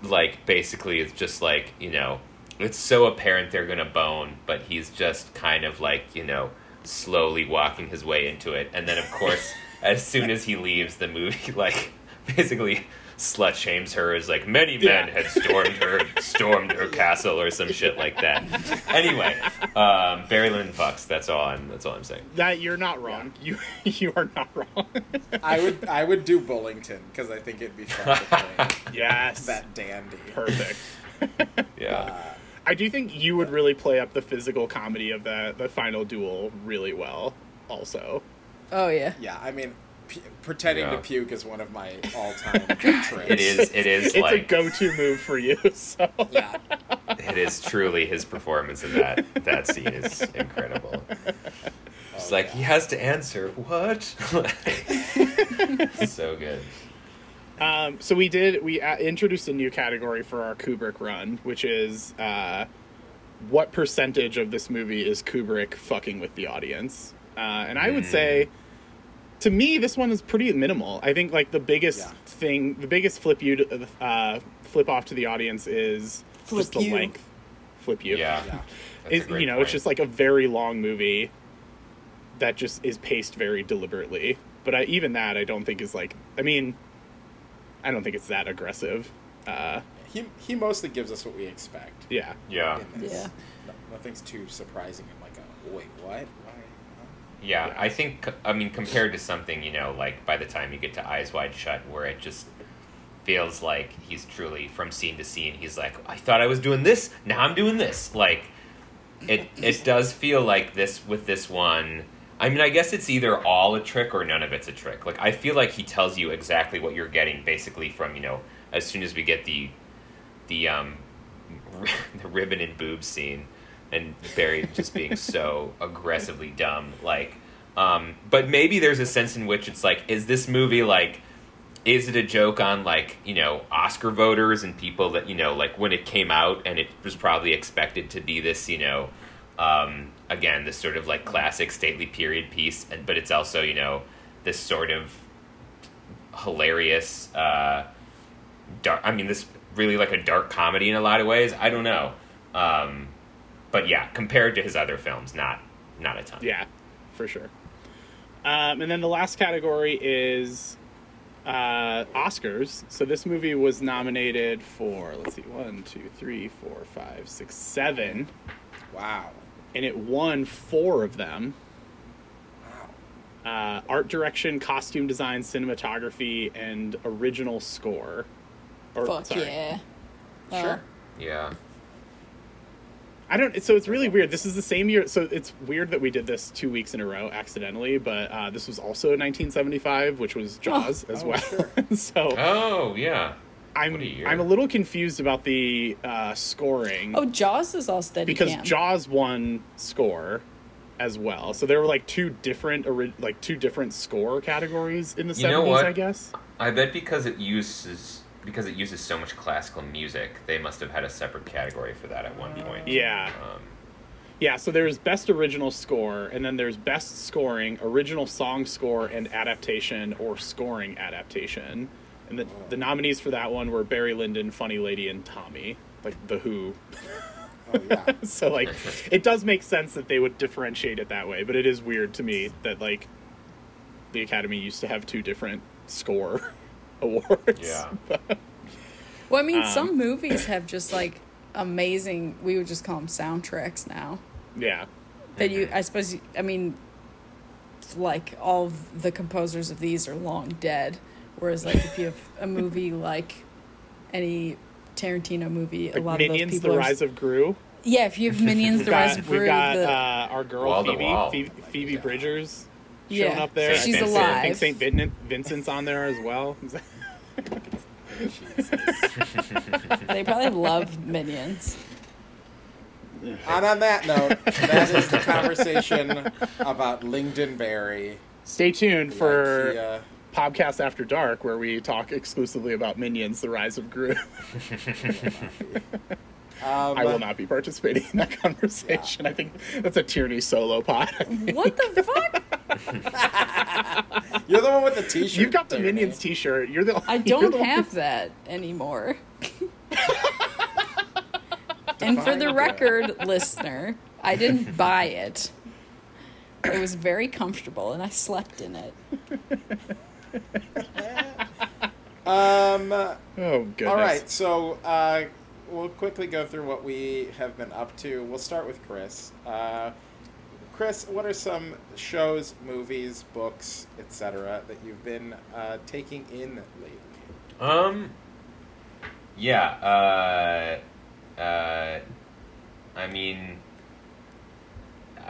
Speaker 4: like basically it's just like you know it's so apparent they're gonna bone but he's just kind of like you know slowly walking his way into it. And then of course as soon as he leaves the movie like basically slut shames her as like many men
Speaker 2: Yeah.
Speaker 4: had stormed her stormed her castle or some shit like that anyway um barry lyndon fucks that's all i'm that's all i'm saying
Speaker 2: That you're not wrong. You you are not wrong.
Speaker 1: I would I would do Bullingdon because I think it'd be fun to play
Speaker 2: yes.
Speaker 1: that dandy.
Speaker 2: Perfect.
Speaker 4: yeah
Speaker 2: I do think you would really play up the physical comedy of the the final duel really well also.
Speaker 3: Oh yeah.
Speaker 1: Yeah, I mean, p- pretending
Speaker 4: Yeah.
Speaker 1: to puke is one of my all-time tricks.
Speaker 4: it is it is
Speaker 2: It's
Speaker 4: like
Speaker 2: a go-to move for you. So
Speaker 1: Yeah,
Speaker 4: It is truly his performance in that that scene is incredible. It's
Speaker 1: Oh,
Speaker 4: like
Speaker 1: yeah.
Speaker 4: he has to answer what? so good.
Speaker 2: Um, so we did we uh, introduced a new category for our Kubrick run, which is uh, what percentage of this movie is Kubrick fucking with the audience? Uh, and I would
Speaker 4: Hmm.
Speaker 2: say, to me, this one is pretty minimal. I think like the biggest
Speaker 1: Yeah.
Speaker 2: thing, the biggest flip you to, uh, flip off to the audience is
Speaker 3: Flip
Speaker 2: just the
Speaker 3: you.
Speaker 2: length. Flip you.
Speaker 4: Yeah.
Speaker 1: yeah.
Speaker 2: It, you know,
Speaker 4: point.
Speaker 2: it's just like a very long movie that just is paced very deliberately. But I, even that, I don't think is like. I mean, I don't think it's that aggressive. Uh,
Speaker 1: He he mostly gives us what we expect.
Speaker 2: yeah,
Speaker 4: yeah.
Speaker 3: Yeah.
Speaker 1: Nothing's too surprising. I'm like, a, wait, what?
Speaker 4: Yeah,
Speaker 2: Yeah.
Speaker 4: I think I mean compared to something, you know, like by the time you get to Eyes Wide Shut where it just feels like he's truly from scene to scene, he's like, I thought I was doing this, now I'm doing this. Like it it does feel like this with this one. I mean, I guess it's either all a trick or none of it's a trick. Like I feel like he tells you exactly what you're getting basically from, you know, as soon as we get the the um the ribbon and boob scene and Barry just being so aggressively dumb. Like, um, but maybe there's a sense in which it's like, is this movie like? Is it a joke on like you know Oscar voters and people that you know like when it came out and it was probably expected to be this you know um, again this sort of like classic stately period piece and but it's also you know this sort of hilarious uh, dark I mean this really like a dark comedy in a lot of ways I don't know um, but yeah compared to his other films not not a ton
Speaker 2: Yeah, for sure. Um, and then the last category is uh, Oscars. So this movie was nominated for let's see, one, two, three, four, five, six, seven,
Speaker 1: Wow.
Speaker 2: and it won four of them. Uh, art direction, costume design, cinematography, and original score. Or,
Speaker 3: Fuck
Speaker 2: sorry.
Speaker 3: yeah.
Speaker 1: Sure.
Speaker 4: yeah
Speaker 2: I don't. So it's really weird. This is the same year. So it's weird that we did this two weeks in a row accidentally. But uh, this was also 1975, which was Jaws as
Speaker 1: Oh,
Speaker 2: well.
Speaker 1: sure.
Speaker 2: so
Speaker 4: oh yeah
Speaker 2: I'm
Speaker 4: what a year.
Speaker 2: I'm a little confused about the uh, scoring
Speaker 3: Oh, Jaws is all steady
Speaker 2: because
Speaker 3: cam.
Speaker 2: Jaws won score as well. So there were like two different like two different score categories in the
Speaker 4: You know
Speaker 2: 70s,
Speaker 4: what?
Speaker 2: I guess.
Speaker 4: I bet because it uses because it uses so much classical music, they must have had a separate category for that at one point.
Speaker 2: Yeah.
Speaker 4: Um,
Speaker 2: Yeah, so there's best original score, and then there's best scoring, original song score, and adaptation or scoring adaptation. And the, the nominees for that one were Barry Lyndon, Funny Lady, and Tommy, like The Who.
Speaker 1: Oh yeah.
Speaker 2: so, like, it does make sense that they would differentiate it that way, but it is weird to me that, like, the Academy used to have two different score awards.
Speaker 4: Yeah.
Speaker 3: Well, I mean,
Speaker 2: Um,
Speaker 3: some movies have just like amazing. We would just call them soundtracks now.
Speaker 2: yeah.
Speaker 3: That you, I suppose, you- I mean, like all of the composers of these are long dead. Whereas, like, if you have a movie like any Tarantino movie, a lot
Speaker 2: Minions,
Speaker 3: of those people
Speaker 2: The
Speaker 3: are.
Speaker 2: Rise of Gru.
Speaker 3: yeah, if you have Minions,
Speaker 2: We've
Speaker 3: The Rise
Speaker 2: got,
Speaker 3: of
Speaker 2: we've
Speaker 3: Gru,
Speaker 2: got
Speaker 3: the,
Speaker 2: uh, our girl
Speaker 4: Wall to
Speaker 2: Phoebe,
Speaker 4: wall.
Speaker 2: Phoebe, Phoebe
Speaker 4: Yeah.
Speaker 2: Showing
Speaker 3: Yeah.
Speaker 2: up there.
Speaker 3: She's
Speaker 2: I think, I think St. Vincent, Vincent's on there as well.
Speaker 3: they probably love Minions.
Speaker 1: And on that note, that is the conversation about Lindenberry.
Speaker 2: Stay tuned for
Speaker 1: Like, uh,
Speaker 2: podcast after dark, where we talk exclusively about Minions: The Rise of Gru.
Speaker 1: um,
Speaker 2: I will not be participating in that conversation. I think that's a Tierney solo pod.
Speaker 3: What the fuck?
Speaker 1: You're the one with the T-shirt.
Speaker 2: You've got the
Speaker 1: there,
Speaker 2: Minions
Speaker 1: Nate.
Speaker 2: T-shirt. You're the.
Speaker 3: I
Speaker 2: you're
Speaker 3: don't
Speaker 2: the one-
Speaker 3: have that anymore. and for the record, listener, I didn't buy it. It was very comfortable and I slept in it.
Speaker 1: Um.
Speaker 2: Oh goodness.
Speaker 1: All right, so uh, we'll quickly go through what we have been up to. We'll start with Chris. Uh, Chris, what are some shows, movies, books, etc., that you've been uh, taking in lately?
Speaker 4: Um. Yeah. Uh. Uh. I mean.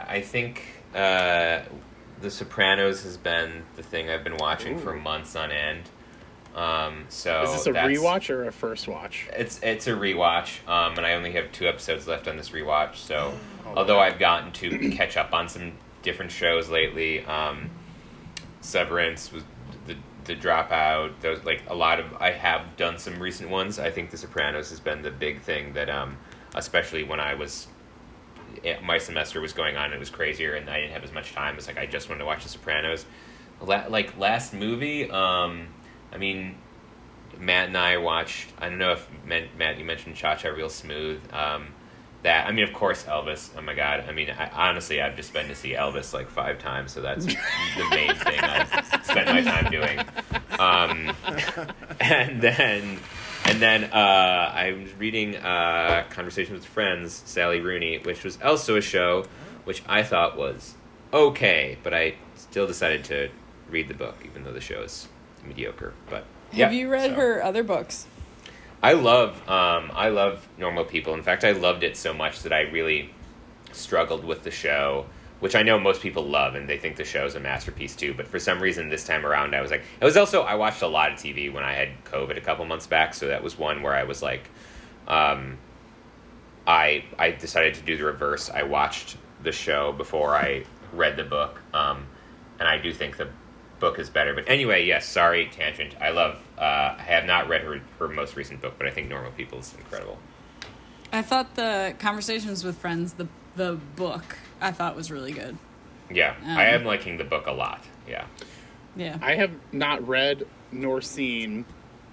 Speaker 4: I think uh, The Sopranos has been the thing I've been watching for months on end. Um. So
Speaker 2: Is this a
Speaker 4: that's-
Speaker 2: rewatch or a first watch?
Speaker 4: It's it's a rewatch, um, and I only have two episodes left on this rewatch. So,
Speaker 2: Oh,
Speaker 4: although
Speaker 2: wow.
Speaker 4: I've gotten to catch up on some different shows lately, um, Severance was the the dropout. Those like a lot of I have done some recent ones. I think The Sopranos has been the big thing that, um, especially when I was it, my semester was going on, and it was crazier, and I didn't have as much time. It's like I just wanted to watch The Sopranos. La- like last movie, um, I mean, Matt and I watched. I don't know if Matt, you mentioned Cha Cha Real Smooth. Um, that I mean, of course, Elvis. Oh my God! I mean, I, honestly, I've just been to see Elvis like five times, so that's the main thing I've spent my time doing. Um, and then, and then uh, I was reading uh, Conversation with Friends, Sally Rooney, which was also a show, which I thought was okay, but I still decided to read the book, even though the show is mediocre. But yeah,
Speaker 3: Have you read
Speaker 4: so.
Speaker 3: her other books?
Speaker 4: I love um, I love Normal People. In fact, I loved it so much that I really struggled with the show, which I know most people love and they think the show is a masterpiece too. But for some reason, this time around, I was like, it was also I watched a lot of TV when I had COVID a couple months back, so that was one where I was like, um, I I decided to do the reverse. I watched the show before I read the book, um, and I do think the book is better. But anyway, yes. Sorry, tangent. I love. Uh, I have not read her her most recent book, but I think Normal People is incredible.
Speaker 3: I thought the conversations with friends, the the book, I thought was really good.
Speaker 4: Yeah, I am liking the book a lot. Yeah.
Speaker 3: Yeah.
Speaker 2: I have not read nor seen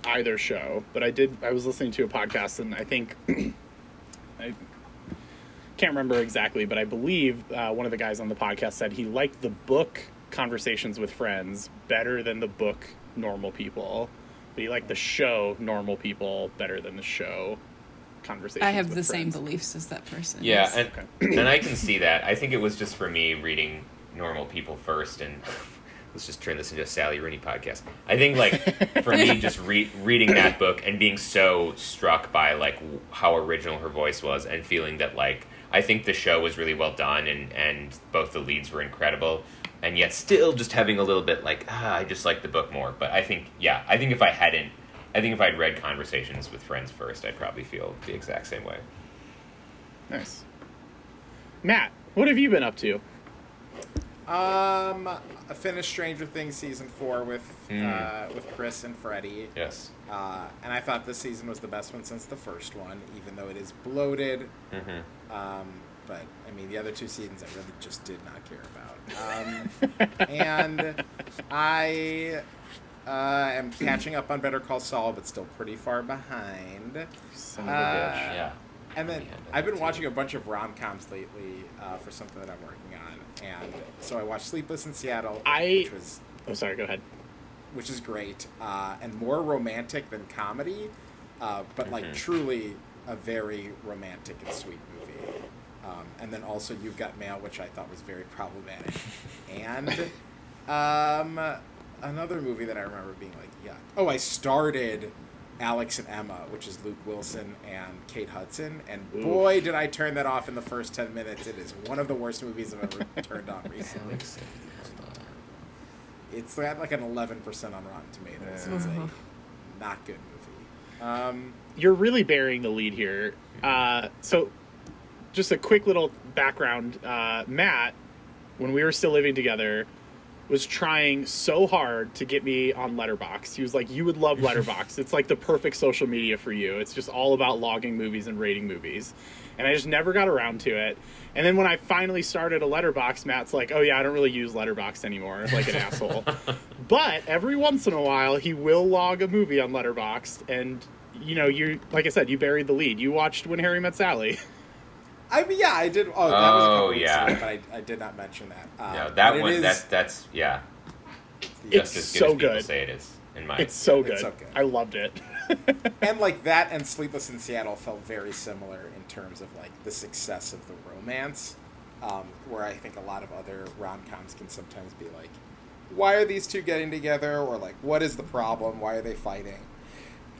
Speaker 2: either show, but I did. I was listening to a podcast, and I think I can't remember exactly, but I believe uh, one of the guys on the podcast said he liked the book Conversations with Friends better than the book Normal People, but he liked the show Normal People better than the show Conversations.
Speaker 3: I have
Speaker 2: with
Speaker 3: the same beliefs as that person.
Speaker 4: Yeah,
Speaker 3: yes.
Speaker 4: and and I can see that. I think it was just for me reading Normal People first, and let's just turn this into a Sally Rooney podcast. I think like for me, just re- reading that book and being so struck by like w- how original her voice was, and feeling that like I think the show was really well done, and and both the leads were incredible. And yet, still just having a little bit like ah, I just like the book more. But I think, yeah, I think if I hadn't, I think if I'd read Conversations with Friends first, I'd probably feel the exact same way.
Speaker 2: Nice. Matt, what have you been up to?
Speaker 1: Um, I finished Stranger Things season four with
Speaker 4: Mm.
Speaker 1: uh, with Chris and Freddie,
Speaker 4: Yes.
Speaker 1: uh, and I thought this season was the best one since the first one, even though it is bloated.
Speaker 4: Mm-hmm.
Speaker 1: Um, but I mean, the other two seasons I really just did not care about. Um, and I uh, am catching up on Better Call Saul, but still pretty far behind.
Speaker 2: Son of a
Speaker 1: Uh.
Speaker 4: Yeah.
Speaker 1: And then I've been watching a bunch of rom coms lately uh, for something that I'm working on, and so I watched Sleepless in Seattle,
Speaker 2: I-
Speaker 1: which was
Speaker 2: Oh, sorry. Go ahead.
Speaker 1: which is great uh, and more romantic than comedy, uh, but like
Speaker 4: Mhm.
Speaker 1: truly a very romantic and sweet movie. Um, and then also You've Got Mail, which I thought was very problematic, and um, another movie that I remember being like, yeah. Oh, I started Alex and Emma, which is Luke Wilson and Kate Hudson, and
Speaker 2: Oof.
Speaker 1: boy, did I turn that off in the first ten minutes. It is one of the worst movies I've ever turned on recently. It's got like an 11% on Rotten Tomatoes. It's
Speaker 3: Mhm.
Speaker 1: a not good movie. Um,
Speaker 2: You're really burying the lead here. Uh, so, just a quick little background. Uh, Matt, when we were still living together, was trying so hard to get me on Letterboxd. He was like, "You would love Letterboxd. it's like the perfect social media for you. It's just all about logging movies and rating movies." And I just never got around to it. And then when I finally started a Letterboxd, Matt's like, "Oh yeah, I don't really use Letterboxd anymore," like an asshole. But every once in a while, he will log a movie on Letterboxd, and you know, you like I said, you buried the lead. You watched When Harry Met Sally.
Speaker 1: I mean, yeah, I did. Oh, that was a
Speaker 4: Oh,
Speaker 1: couple weeks
Speaker 4: yeah.
Speaker 1: ago, but I, I did not mention that. Uh,
Speaker 4: Yeah, that
Speaker 1: it
Speaker 4: one.
Speaker 1: is-
Speaker 4: That's that's yeah.
Speaker 2: It's
Speaker 4: Just as good
Speaker 2: so
Speaker 4: as people
Speaker 2: good.
Speaker 4: say it is in my.
Speaker 2: It's so good.
Speaker 1: It's so good.
Speaker 2: I loved it.
Speaker 1: and like that and Sleepless in Seattle felt very similar in terms of like the success of the romance, um, where I think a lot of other rom coms can sometimes be like, why are these two getting together, or like, what is the problem? Why are they fighting?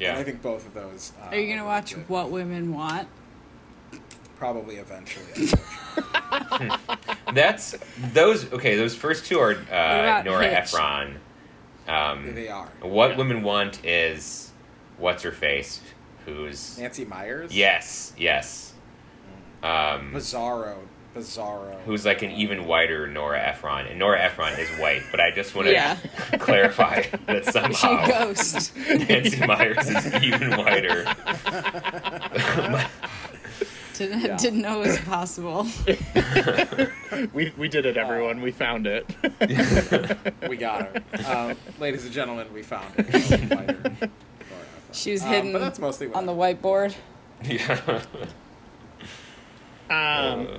Speaker 4: yeah.
Speaker 1: And I think both of those. Uh,
Speaker 3: Are you gonna watch
Speaker 1: good.
Speaker 3: What Women Want?
Speaker 1: Probably eventually.
Speaker 4: That's those. Okay, those first two are uh, Nora
Speaker 3: Hitch?
Speaker 4: Ephron. Um,
Speaker 1: they are.
Speaker 4: what
Speaker 2: Yeah.
Speaker 4: women want is what's her face, who's
Speaker 1: Nancy Meyers.
Speaker 4: yes, yes, um,
Speaker 1: Bizarro. Bizarro.
Speaker 4: who's like an even whiter Nora Ephron, and Nora Ephron is white. But I just want to
Speaker 3: Yeah.
Speaker 4: clarify that
Speaker 3: She
Speaker 4: somehow
Speaker 3: ghost.
Speaker 4: Nancy Meyers is even whiter.
Speaker 3: Didn't
Speaker 2: Yeah.
Speaker 3: didn't know it was possible.
Speaker 2: we we did it, everyone. We found it.
Speaker 1: We got her. Um, ladies and gentlemen, we found her.
Speaker 3: She was
Speaker 1: Um,
Speaker 3: hidden
Speaker 1: but that's mostly what
Speaker 3: on the
Speaker 1: I-
Speaker 3: whiteboard.
Speaker 4: yeah.
Speaker 2: um,
Speaker 4: Uh,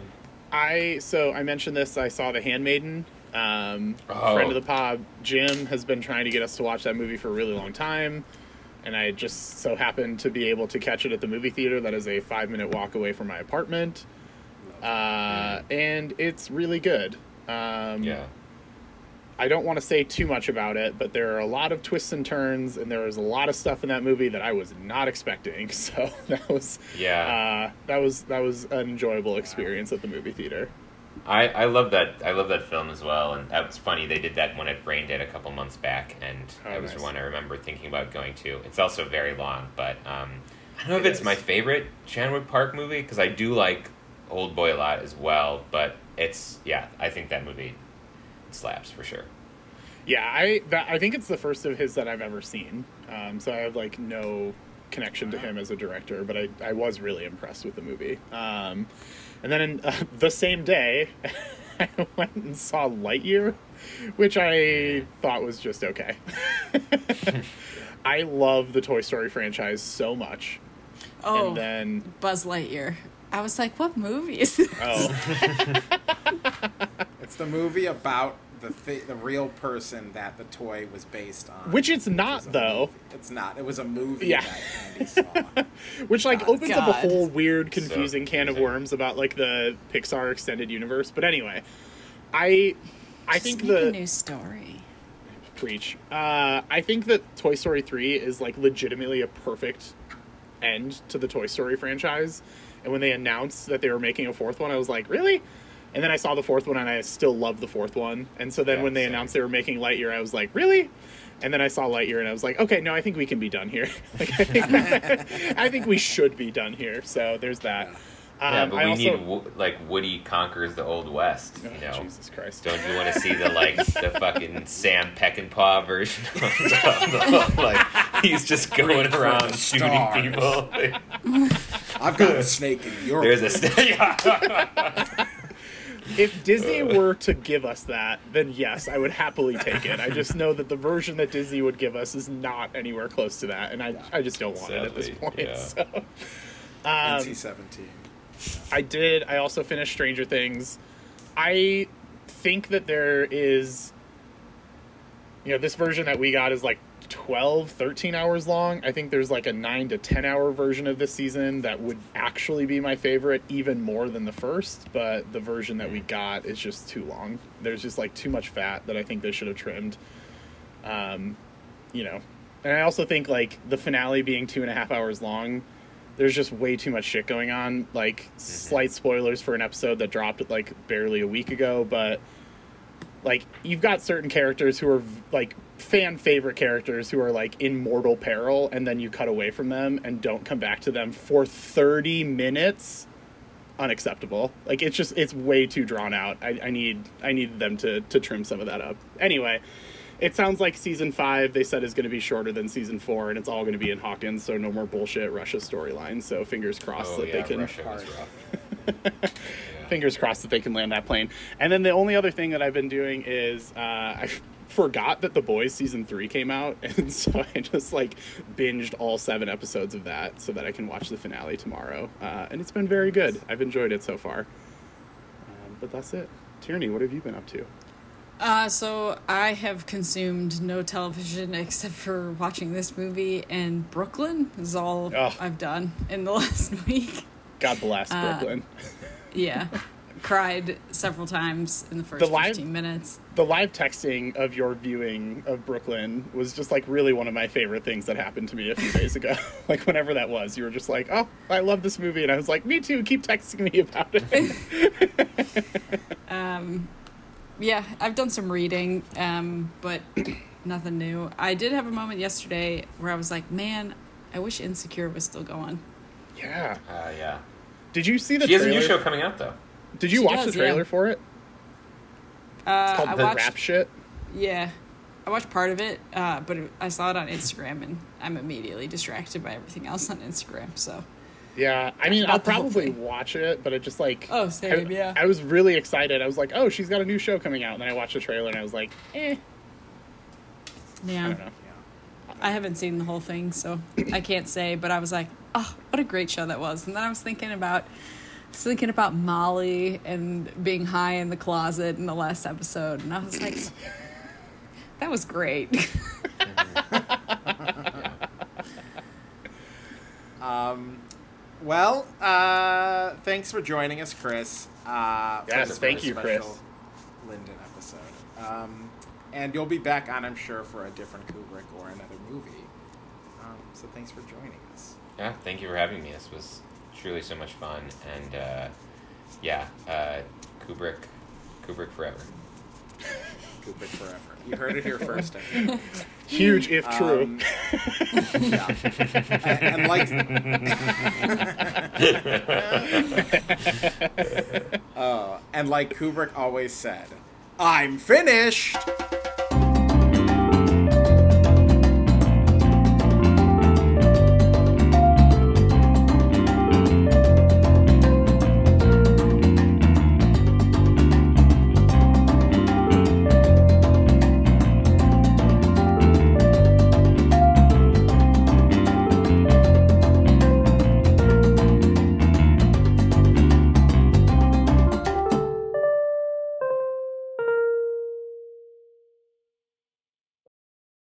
Speaker 2: I so I mentioned this. I saw The Handmaiden. Um,
Speaker 4: Oh.
Speaker 2: Friend of the pod, Jim has been trying to get us to watch that movie for a really long time, and I just so happened to be able to catch it at the movie theater. That is a five minute walk away from my apartment, uh, and it's really good. Um,
Speaker 4: yeah.
Speaker 2: I don't want to say too much about it, but there are a lot of twists and turns, and there was a lot of stuff in that movie that I was not expecting. So that was
Speaker 4: Yeah.
Speaker 2: uh, that was that was an enjoyable experience at the movie theater.
Speaker 4: I, I love that I love that film as well, and that was funny. They did that one at Brain Dead a couple months back, and
Speaker 2: Oh,
Speaker 4: that was
Speaker 2: nice.
Speaker 4: one I remember thinking about going to. It's also very long, but um, I don't know if it's
Speaker 2: is.
Speaker 4: my favorite Chan-wook Park movie because I do like Old Boy a lot as well, but it's yeah, I think that movie slaps for sure.
Speaker 2: Yeah, I that, I think it's the first of his that I've ever seen. Um, so I have like no connection to him as a director, but I, I was really impressed with the movie. Um, and then in, uh, the same day, I went and saw Lightyear, which I thought was just okay. I love the Toy Story franchise so much,
Speaker 3: Oh,
Speaker 2: and then
Speaker 3: Buzz Lightyear. I was like, what movie is this?
Speaker 2: oh
Speaker 1: It's the movie about the th- the real person that the toy was based on.
Speaker 2: Which it's not,
Speaker 1: was a
Speaker 2: though.
Speaker 1: movie. It's not. It was a movie
Speaker 2: Yeah.
Speaker 1: that Andy saw.
Speaker 2: Which like
Speaker 1: God.
Speaker 2: opens up a whole weird,
Speaker 4: So
Speaker 2: confusing can of worms about like the Pixar extended universe. But anyway, I I
Speaker 3: Just
Speaker 2: think
Speaker 3: make a
Speaker 2: the
Speaker 3: new story.
Speaker 2: preach. Uh, I think that Toy Story three is like legitimately a perfect end to the Toy Story franchise. And when they announced that they were making a fourth one, I was like, really? And then I saw the fourth one, and I still love the fourth one. And so then
Speaker 4: Yeah,
Speaker 2: when they
Speaker 4: same.
Speaker 2: announced they were making Lightyear, I was like, really? And then I saw Lightyear, and I was like, okay, no, I think we can be done here. like, I think, I think we should be done here. So there's that.
Speaker 4: yeah,
Speaker 2: Um,
Speaker 4: but
Speaker 2: I
Speaker 4: we
Speaker 2: also,
Speaker 4: need wo- like Woody conquers the Old West. You
Speaker 2: Oh,
Speaker 4: know,
Speaker 2: Jesus Christ.
Speaker 4: don't you want to see the like the fucking Sam Peckinpah version? Of the, like he's just going
Speaker 1: Reach
Speaker 4: around shooting
Speaker 1: stars.
Speaker 4: people.
Speaker 1: I've got a snake in your.
Speaker 4: There's a st- yeah.
Speaker 2: If Disney were to give us that, then yes, I would happily take it. I just know that the version that Disney would give us is not anywhere close to that, and I, I just don't want it at this point.
Speaker 4: yeah.
Speaker 2: So. Um,
Speaker 1: NC seventeen.
Speaker 2: I did. I also finished Stranger Things. I think that there is, you know, this version that we got is like 12, 13 hours long. I think there's like a 9 to 10 hour version of this season that would actually be my favorite, even more than the first. But the version that we got is just too long. There's just like too much fat that I think they should have trimmed. Um, you know, and I also think like the finale being two and a half hours long there's just way too much shit going on. Like slight spoilers for an episode that dropped like barely a week ago, but like you've got certain characters who are like fan favorite characters who are like in mortal peril, and then you cut away from them and don't come back to them for 30 minutes. Unacceptable. Like it's just it's way too drawn out. I, I need I need them to to trim some of that up. Anyway, it sounds like season five they said is going to be shorter than season four, and it's all going to be in Hawkins, so no more bullshit Russia storyline. So fingers crossed
Speaker 4: Oh
Speaker 2: that
Speaker 4: yeah,
Speaker 2: they can
Speaker 4: Russia was
Speaker 1: Hard.
Speaker 4: rough. Yeah.
Speaker 2: fingers crossed that they can land that plane. And then the only other thing that I've been doing is uh, I forgot that The Boys season three came out, and so I just like binged all seven episodes of that so that I can watch the finale tomorrow. Uh, and it's been very good. I've enjoyed it so far. Um, but that's it. Tierney, what have you been up to?
Speaker 3: Uh, so I have consumed no television except for watching this movie, and Brooklyn is all
Speaker 2: Ugh.
Speaker 3: I've done in the last week.
Speaker 2: God bless
Speaker 3: Uh,
Speaker 2: Brooklyn.
Speaker 3: Yeah, cried several times in the first
Speaker 2: The live-
Speaker 3: 15 minutes.
Speaker 2: the live texting of your viewing of Brooklyn was just like really one of my favorite things that happened to me a few days ago. like whenever that was, you were just like, "Oh, I love this movie," and I was like, "Me too." Keep texting me about it.
Speaker 3: Um, yeah, I've done some reading, um, but nothing new. I did have a moment yesterday where I was like, man, I wish Insecure was still going.
Speaker 2: yeah.
Speaker 4: Uh, yeah.
Speaker 2: Did you see the
Speaker 4: She has a new show coming out though.
Speaker 2: Did you
Speaker 3: She
Speaker 2: watch
Speaker 3: does,
Speaker 2: the trailer
Speaker 3: yeah.
Speaker 2: for it?
Speaker 3: Uh,
Speaker 2: It's called
Speaker 3: I
Speaker 2: the
Speaker 3: watched,
Speaker 2: rap shit.
Speaker 3: yeah, I watched part of it, uh, but it, I saw it on Instagram, and I'm immediately distracted by everything else on Instagram. So
Speaker 2: Yeah, I mean,
Speaker 3: Not
Speaker 2: I'll probably watch it, but it just like
Speaker 3: Oh, same,
Speaker 2: I,
Speaker 3: yeah.
Speaker 2: I was really excited. I was like, "Oh, she's got a new show coming out," and then I watched the trailer and I was like, "Eh." I
Speaker 3: yeah,
Speaker 2: don't know.
Speaker 3: I haven't seen the whole thing, so I can't say. But I was like, oh, what a great show that was. And then I was thinking about, was thinking about Molly and being high in the closet in the last episode, and I was like, that was great.
Speaker 1: Um, well, uh, thanks for joining us, Chris. Uh,
Speaker 2: Yes, thank you, Chris.
Speaker 1: special Lyndon episode. Um, and you'll be back on, I'm sure, for a different Kubrick or another movie. Um, so thanks for joining us.
Speaker 4: Yeah, thank you for having me. This was truly so much fun, and uh, yeah, uh, Kubrick, Kubrick forever.
Speaker 1: Kubrick forever. You heard it here first.
Speaker 2: Huge if true.
Speaker 1: Um, yeah. and, and like, uh, and like Kubrick always said, I'm finished!